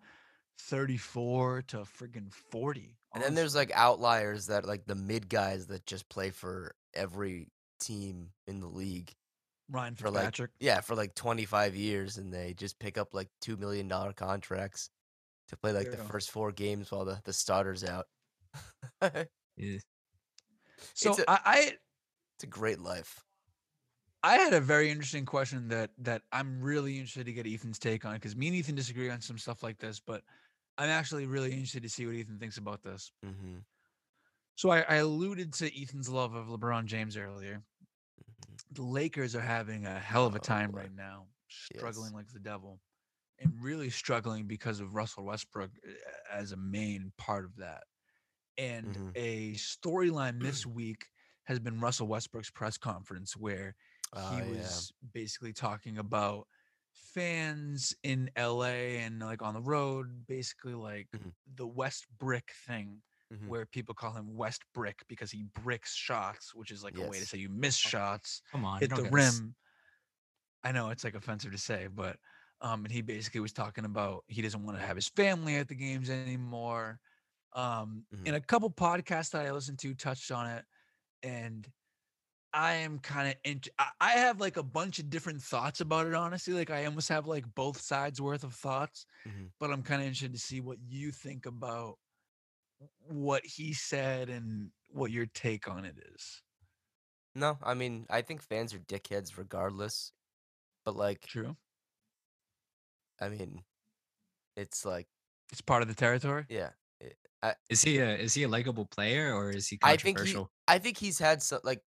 34 to friggin' 40. And then there's like outliers that like the mid guys that just play for every team in the league Ryan for like yeah for like 25 years and they just pick up like two million dollar contracts to play like the first four games while the the starters out. Yeah. So a- I, I it's a great life. I had a very interesting question that that I'm really interested to get Ethan's take on because me and Ethan disagree on some stuff like this, but I'm actually really interested to see what Ethan thinks about this. hmm So I, I alluded to Ethan's love of LeBron James earlier. The Lakers are having a hell of a Oh, time boy. right now, Yes. struggling like the devil, and really struggling because of Russell Westbrook uh, as a main part of that. And Mhm. a storyline this week has been Russell Westbrook's press conference where Oh, he yeah. was basically talking about fans in LA and like on the road, basically like Mhm. the West Brick thing, Mhm. where people call him West Brick because he bricks shots, which is like a way to say you miss shots, Come on, hit the rim. I know it's like offensive to say, but um, and he basically was talking about he doesn't want to have his family at the games anymore. Um, Mhm. and a couple podcasts that I listened to touched on it, and I am kind of int- I have like a bunch of different thoughts about it. Honestly, like I almost have like both sides worth of thoughts, Mhm. but I'm kind of interested to see what you think about what he said and what your take on it is. No, I mean I think fans are dickheads regardless, but like True, I mean, it's like it's part of the territory. yeah. Is he a is he a likable player or is he I think he, controversial? I think he's had some like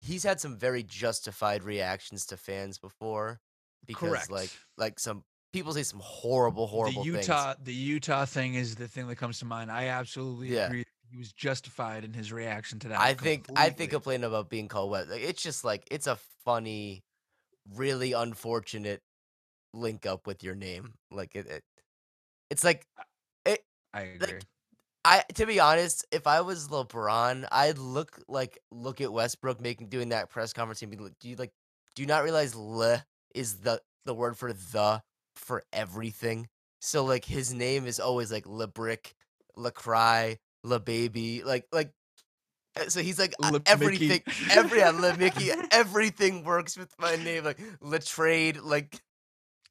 he's had some very justified reactions to fans before because like like some people say some horrible horrible the things. Utah, the Utah thing is the thing that comes to mind. I absolutely Yeah. agree. He was justified in his reaction to that. I think I think completely. complaining about being called wet. Like, it's just like it's a funny, really unfortunate link up with your name. Like it, it it's like it. I eh, agree. I to be honest, if I was LeBron, I'd look like look at Westbrook making doing that press conference and be like, do you like do you not realize le is the the word for the for everything? So like his name is always like LeBrick, LeCry, LeBaby, like like uh, so he's like uh, Le everything Mickey. every yeah, Le Mickey, everything works with my name like Latrade, like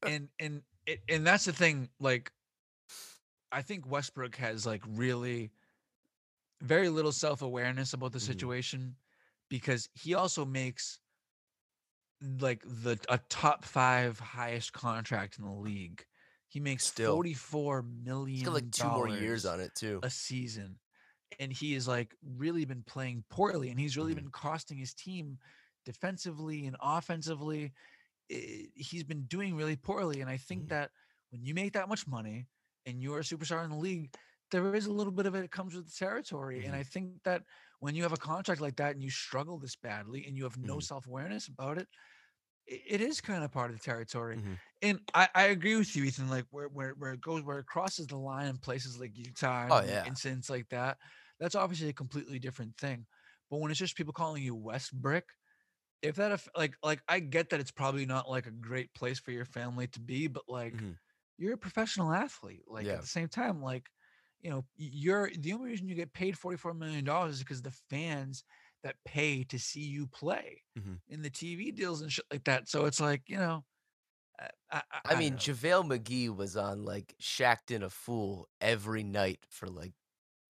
and and it, and that's the thing like i think westbrook has like really very little self-awareness about the Mhm. situation because he also makes like the a top five highest contract in the league he makes Still. 44 million he's got like two more years on it too. a season and he has like really been playing poorly and he's really Mhm. been costing his team defensively and offensively i- he's been doing really poorly and i think Mhm. that when you make that much money and you're a superstar in the league there is a little bit of it that comes with the territory and Mhm. i think that when you have a contract like that and you struggle this badly and you have no Mhm. self-awareness about it it is kind of part of the territory. Mhm. And I, I agree with you, Ethan. Like where, where where it goes, where it crosses the line in places like Utah, Oh, and yeah. incidents like that, that's obviously a completely different thing. But when it's just people calling you West Brick, if that like like I get that it's probably not like a great place for your family to be, but like Mhm. you're a professional athlete. Like Yeah. at the same time, like you know, you're the only reason you get paid forty four million dollars is because the fans that pay to see you play Mhm. in the TV deals and shit like that. So it's like you know, I, I, I, I mean, know. JaVale McGee was on like Shaqtin' a Fool every night for like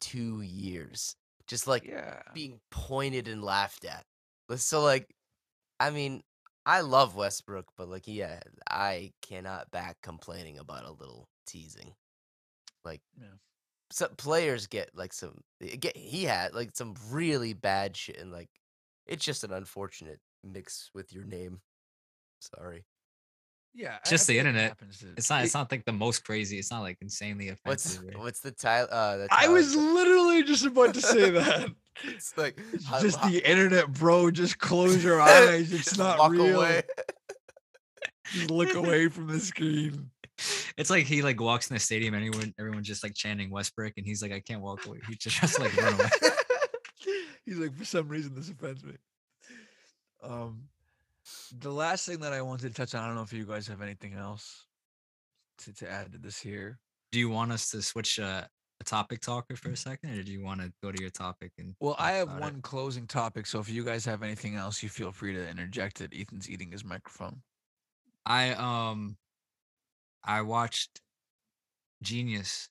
two years, just like yeah, being pointed and laughed at. So like, I mean, I love Westbrook, but like, yeah, I cannot back complaining about a little teasing. Like, Yeah. Some players get like some eh, get he had like some really bad shit, and like, it's just an unfortunate mix with your name. Sorry. yeah. I- I just the feel like it internet. to- It's not. it- It's not like the most crazy. It's not like insanely What's offensive. or- what's the title? Uh, the I was Ba- literally just about to say that. It's like It's how- just how- the internet, bro. Just close your eyes. It's not walk real. away. Just look away from the screen. It's like he like walks in the stadium and everyone everyone's just like chanting Westbrook and he's like I can't walk away. He just has to like run away. He's like, for some reason, this offends me. Um, the last thing that I wanted to touch on, I don't know if you guys have anything else to, to add to this here. Do you want us to switch uh, a topic talker for a second, or do you want to go to your topic and? Well, I have about it? one closing topic, so if you guys have anything else, you feel free to interject it. Ethan's eating his microphone. I um, I watched Genius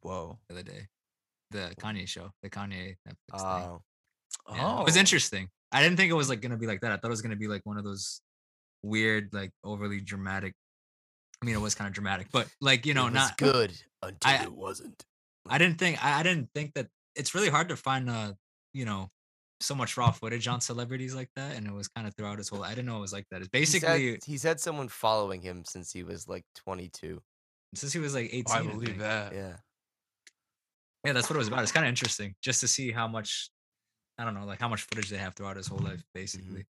Whoa. the other day, the Kanye show, the Kanye Netflix thing. Oh, It was oh. interesting. I didn't think it was like gonna be like that. I thought it was gonna be like one of those weird, like overly dramatic. I mean, it was kind of dramatic, but like you know, it was not good until I- it wasn't. I didn't think I, I didn't think that it's really hard to find a you know so much raw footage on celebrities like that, and it was kind of throughout his whole. I didn't know it was like that. It's He's had- basically he's had someone following him since he was like 22. since he was like eighteen. I I believe think. that. Yeah. Yeah, that's what it was about. It's kind of interesting just to see how much. I don't know, like how much footage they have throughout his whole life, basically.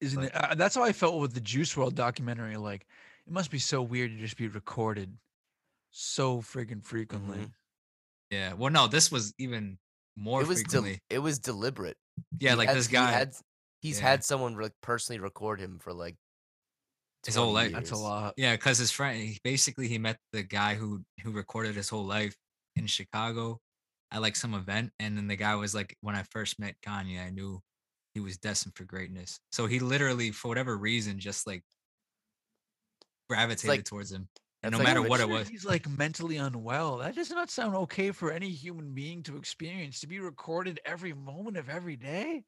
Isn't But- it? Uh, that's how I felt with the Juice WRLD documentary. Like, it must be so weird to just be recorded so friggin' frequently. Mhm. Yeah. Well, no, this was even more it was frequently. it was deliberate. yeah, He like had- this he guy. had, he's yeah. had someone like personally record him for like His whole 20 life. That's a lot. Yeah, because his friend he, basically he met the guy who who recorded his whole life in Chicago at like some event, and then the guy was like, when I first met Kanye, I knew he was destined for greatness. So he literally, for whatever reason, just like gravitated like- towards him, that's no like- matter I'm what it was. He's like mentally unwell. That does not sound okay for any human being to experience. To be recorded every moment of every day.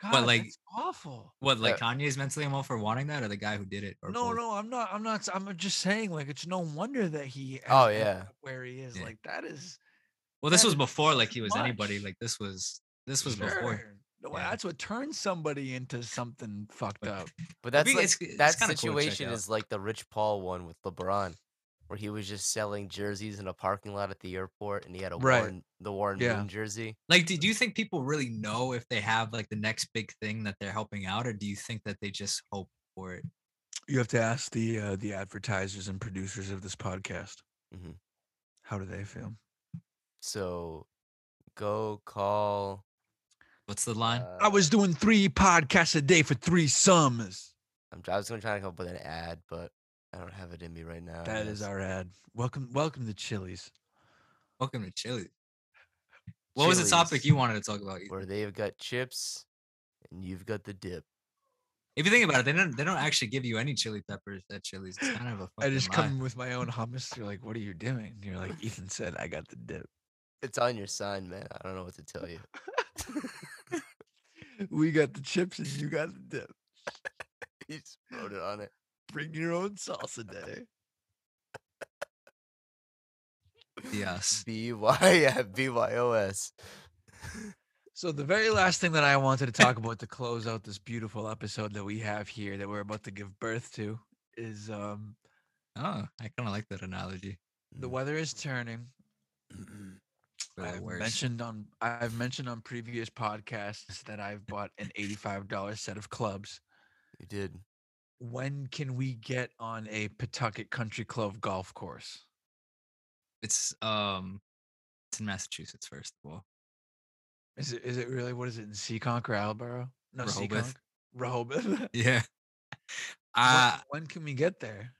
God, like, that's awful. What like Yeah. Kanye's mentally unwell for wanting that, or the guy who did it? Or No, both? no, I'm not. I'm not. I'm just saying. Like, it's no wonder that he. Oh, yeah. Where he is, Yeah. like that is. Well, this was before like he was anybody. Like this was this was before. Sure. No, Yeah. That's what turns somebody into something fucked up. But that's like, it's- it's that kinda cool situation is like the Rich Paul one with LeBron, where he was just selling jerseys in a parking lot at the airport, and he had a Right. Warren, the Warren Yeah. Moon jersey. Like, do, do you think people really know if they have like the next big thing that they're helping out, or do you think that they just hope for it? You have to ask the uh, the advertisers and producers of this podcast. Mhm. How do they feel? So, go call. What's the line? Uh, I was doing three podcasts a day for three summers. I'm, I was gonna try to come up with an ad, but I don't have it in me right now. That is our ad. Welcome, welcome to Chili's. Welcome to Chili. What was the topic you wanted to talk about? Where they've got chips, and you've got the dip. If you think about it, they don't they don't actually give you any chili peppers at Chili's. It's kind of a I fucking just lie. come with my own hummus. You're like, what are you doing? You're like, Ethan said, I got the dip. It's on your sign, man. I don't know what to tell you. We got the chips and you got the dip. he just wrote it on it. Bring your own salsa day. Yes. B Y yeah, B Y O S. So the very last thing that I wanted to talk about to close out this beautiful episode that we have here that we're about to give birth to is um Oh, I kind of like that analogy. the weather is turning. I've worse. mentioned on I've mentioned on previous podcasts that I've bought an $85 set of clubs You did. When can we get on a Pawtucket Country Club golf course? It's um, it's in Massachusetts first of all. Is it is it really what is it in Seekonk or Attleboro? No, Rehoboth. Seekonk. Rehoboth. Yeah. when, Uh, when can we get there?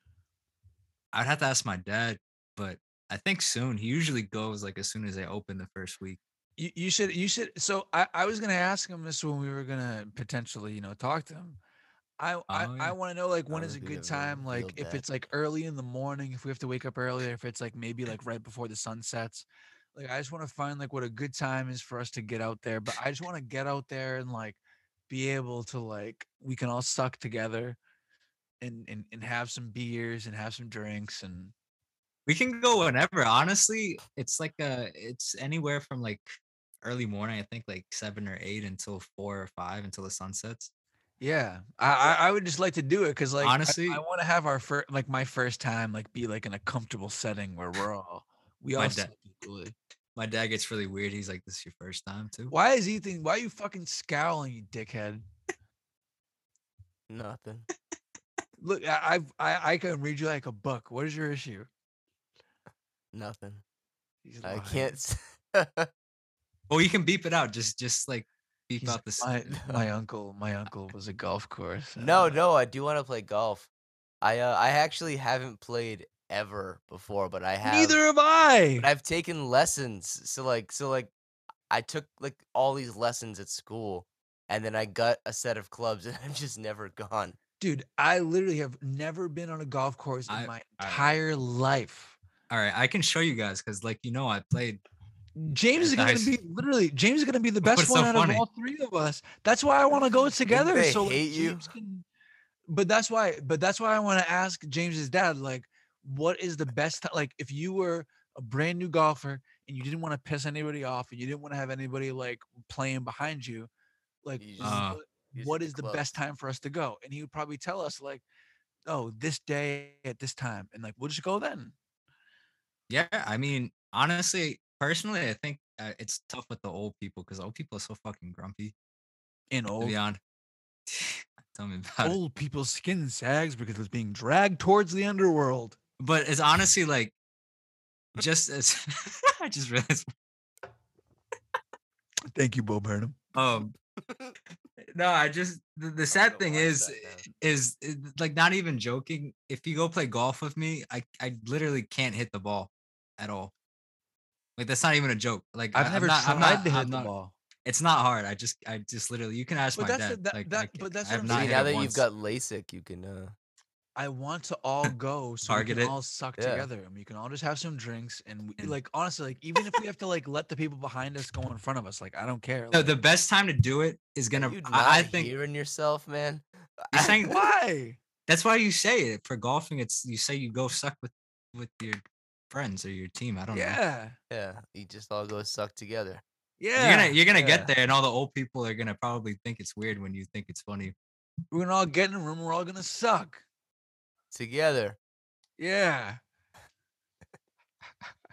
I'd have to ask my dad, but I think soon. He usually goes like as soon as they open the first week. You, you should you should so I, I was gonna ask him this when we were gonna potentially, you know, talk to him. I I, Oh, I yeah. want to know like when is a would be a good time, like if dad. it's like early in the morning, if we have to wake up early, or if it's like maybe like right before the sun sets. Like I just want to find like what a good time is for us to get out there. But I just want to get out there and like be able to like we can all suck together and and, and have some beers and have some drinks and We can go whenever. Honestly, it's like uh it's anywhere from like early morning, I think like seven or eight until four or five until the sun sets. Yeah, I I, I would just like to do it because like Honestly- I, want to have our first like my first time like be like in a comfortable setting where we're all we My all da- suck equally. My dad gets really weird. He's like, "This is your first time too." Why is Ethan? Why are you fucking scowling, you dickhead? Nothing. Look, I I've- I I can read you like a book. What is your issue? Nothing. He's I lying. can't. s- Well, you can beep it out. Just just like beep He's out like, this. my my uncle. My uncle was a golf course. no, uh, no. I do want to play golf. I uh, I actually haven't played ever before, but I have. Neither have I. But I've taken lessons. So like, so like, I took like all these lessons at school, and then I got a set of clubs, and I've just never gone. Dude, I literally have never been on a golf course in I- my I- entire life. All right, I can show you guys because, like, you know, I played. Mm, James is gonna be literally James is gonna be the best What's so one out funny? of all three of us. That's why I want to go together. they so like, hate you? James can, but that's why. But that's why I want to ask James's dad, like, what is the best? ti- Like, if you were a brand new golfer and you didn't want to piss anybody off and you didn't want to have anybody like playing behind you, like, You just- uh, what, You what hit the clubs. best time for us to go? And he would probably tell us like, oh, this day at this time, and like we'll just go then. Yeah, I mean, honestly, personally, I think uh, it's tough with the old people because old people are so fucking grumpy. In To old be honest, tell me about it. old people's skin sags because it's being dragged towards the underworld. But it's honestly like, just as I just realized. Thank you, Bo Burnham. Um, no, I just the, the sad thing is, is is like not even joking. If you go play golf with me, I I literally can't hit the ball at all. Like that's not even a joke. Like I've I- I'm never not- tried I'm not- to hit I'm the not- ball. It's not hard. I just I just literally you can ask But my that's the- dad. that- like, that- ca- but that's I what I'm saying. now that once. you've got LASIK, you can. uh I want to all go so Target we can it. all suck Yeah. together and we can all just have some drinks and we, like honestly, like even if we have to like let the people behind us go in front of us, like I don't care. No, like, the best time to do it is gonna. you not I, I think hearing yourself, man. You're saying- why? that's why you say it for golfing. It's you say you go suck with with your friends or your team. I don't know. Yeah, yeah, you just all go suck together yeah. You're gonna you're gonna yeah. get there, and all the old people are gonna probably think it's weird when you think it's funny. we're gonna all get in a room. We're all gonna suck. together. Yeah.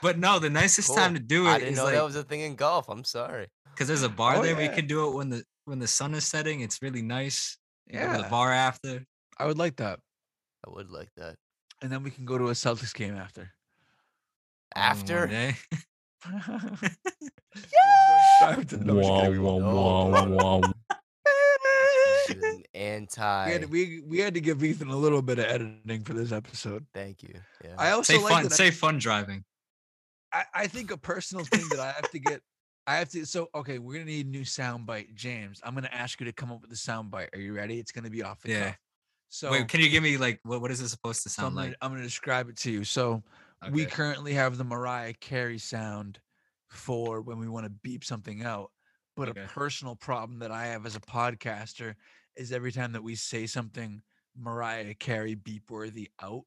But no, the nicest time to do it is. I didn't know like that was a thing in golf. I'm sorry. because there's a bar Oh, there. We can do it when the when the sun is setting. It's really nice. You Yeah. the bar after. I would like that. I would like that. And then we can go to a Celtics game after. On one After day. Drive to- no, I'm just kidding, we won't. This is an anti. We had, to, we, we had to give Ethan a little bit of editing for this episode. Thank you. Yeah. I also Say like fun. that I- Say fun driving. I, I think a personal thing that I have to get. I have to. So okay, we're gonna need a new sound bite, James. I'm gonna ask you to come up with a sound bite. Are you ready? It's gonna be off the Yeah. cuff. So, Wait, can you give me like what what is it supposed to so I'm, sound gonna, like? I'm gonna describe it to you. So we currently have the Mariah Carey sound for when we want to beep something out. But Okay. a personal problem that I have as a podcaster is every time that we say something Mariah Carey beep worthy out,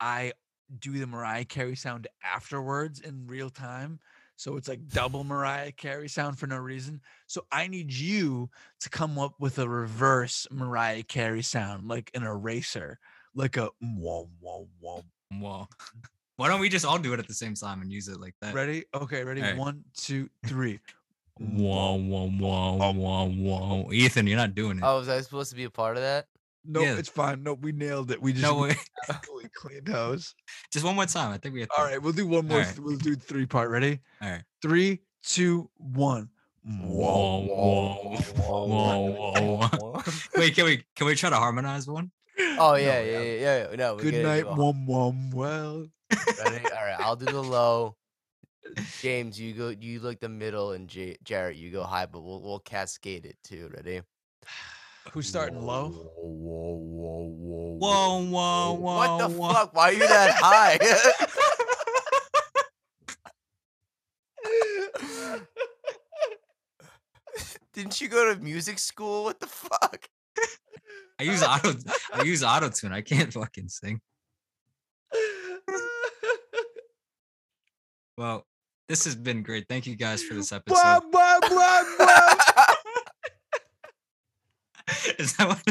I do the Mariah Carey sound afterwards in real time. So it's like double Mariah Carey sound for no reason. So I need you to come up with a reverse Mariah Carey sound, like an eraser, like a wah wah wah. Whoa. Why don't we just all do it at the same time and use it like that? Ready? Okay, ready? Alright. One, two, three. Whoa, whoa, whoa, oh. whoa, whoa. Ethan, you're not doing it. Oh, was I supposed to be a part of that? No, Yeah. it's fine. No, we nailed it. We just No we way. absolutely cleaned house. Just one more time. I think we have. All right, we'll do one more. All th- We'll do three part. Ready? All right. Three, two, one. Whoa, whoa, whoa, whoa, whoa. Wait, can we can we try to harmonize one? Oh No, yeah, yeah. yeah, yeah, yeah. No, we Good night, wom wom. Well, Ready? All right, I'll do the low. James, you go. You look the middle, and J- Jarrett, you go high. But we'll we'll cascade it too. Ready? who's starting low? Whoa, whoa, whoa, Whoa, whoa, whoa! What the whoa. fuck? Why are you that high? Didn't you go to music school? What the fuck? I use auto. I use auto tune. I can't fucking sing. Well, this has been great. Thank you guys for this episode. Blah, blah, blah, blah. Is that what?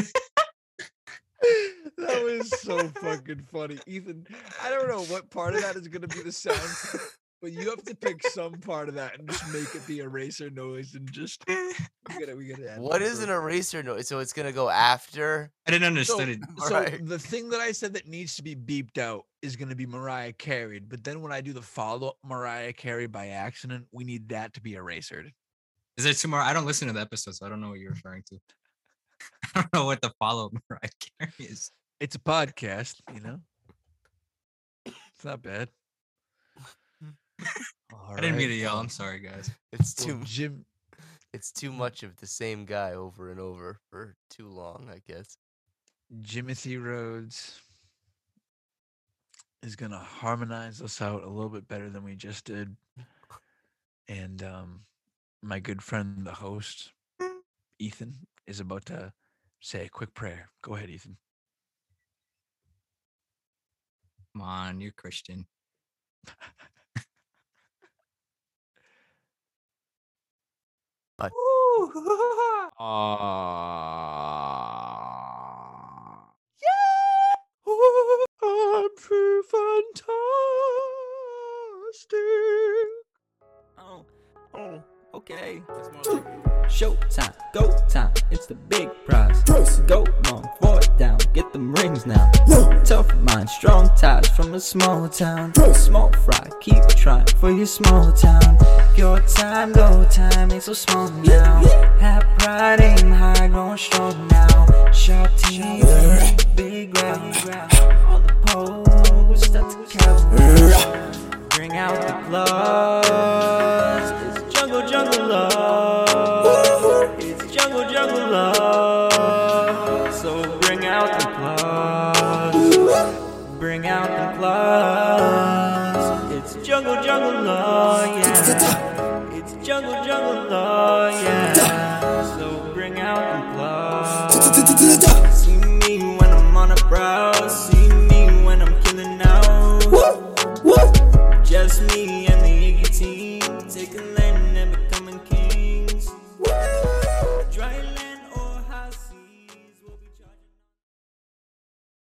that was so fucking funny, Ethan. I don't know what part of that is gonna be the sound, but you have to pick some part of that and just make it the eraser noise and just we gotta we gotta. add what an eraser noise? So it's gonna go after. I didn't So, understand it. so Right. the thing that I said that needs to be beeped out is going to be Mariah carried, but then when I do the follow up Mariah Carey by accident, we need that to be erasered. Is there two more? I don't listen to the episode, so I don't know what you're referring to. I don't know what the follow up Mariah Carey is. It's a podcast, you know. It's not bad. I didn't mean to yell. I'm sorry, guys. It's Well, too. Jim, It's too much of the same guy over and over for too long. I guess. Jimothy Rhodes is gonna harmonize us out a little bit better than we just did. And um my good friend the host, Ethan, is about to say a quick prayer. Go ahead, Ethan. Come on, you're Christian. I'm pretty fantastic. Oh, oh, okay. Showtime, go time, it's the big prize. Go long, for it down, get them rings now. Tough mind, strong ties from a small town. Small fry, keep trying for your small town. Your time, go time, ain't so small now. Have pride, aim high, growing strong now. Sharp team, big round. All the poles start to count. Bring out the gloves. It's jungle, jungle love. Jungle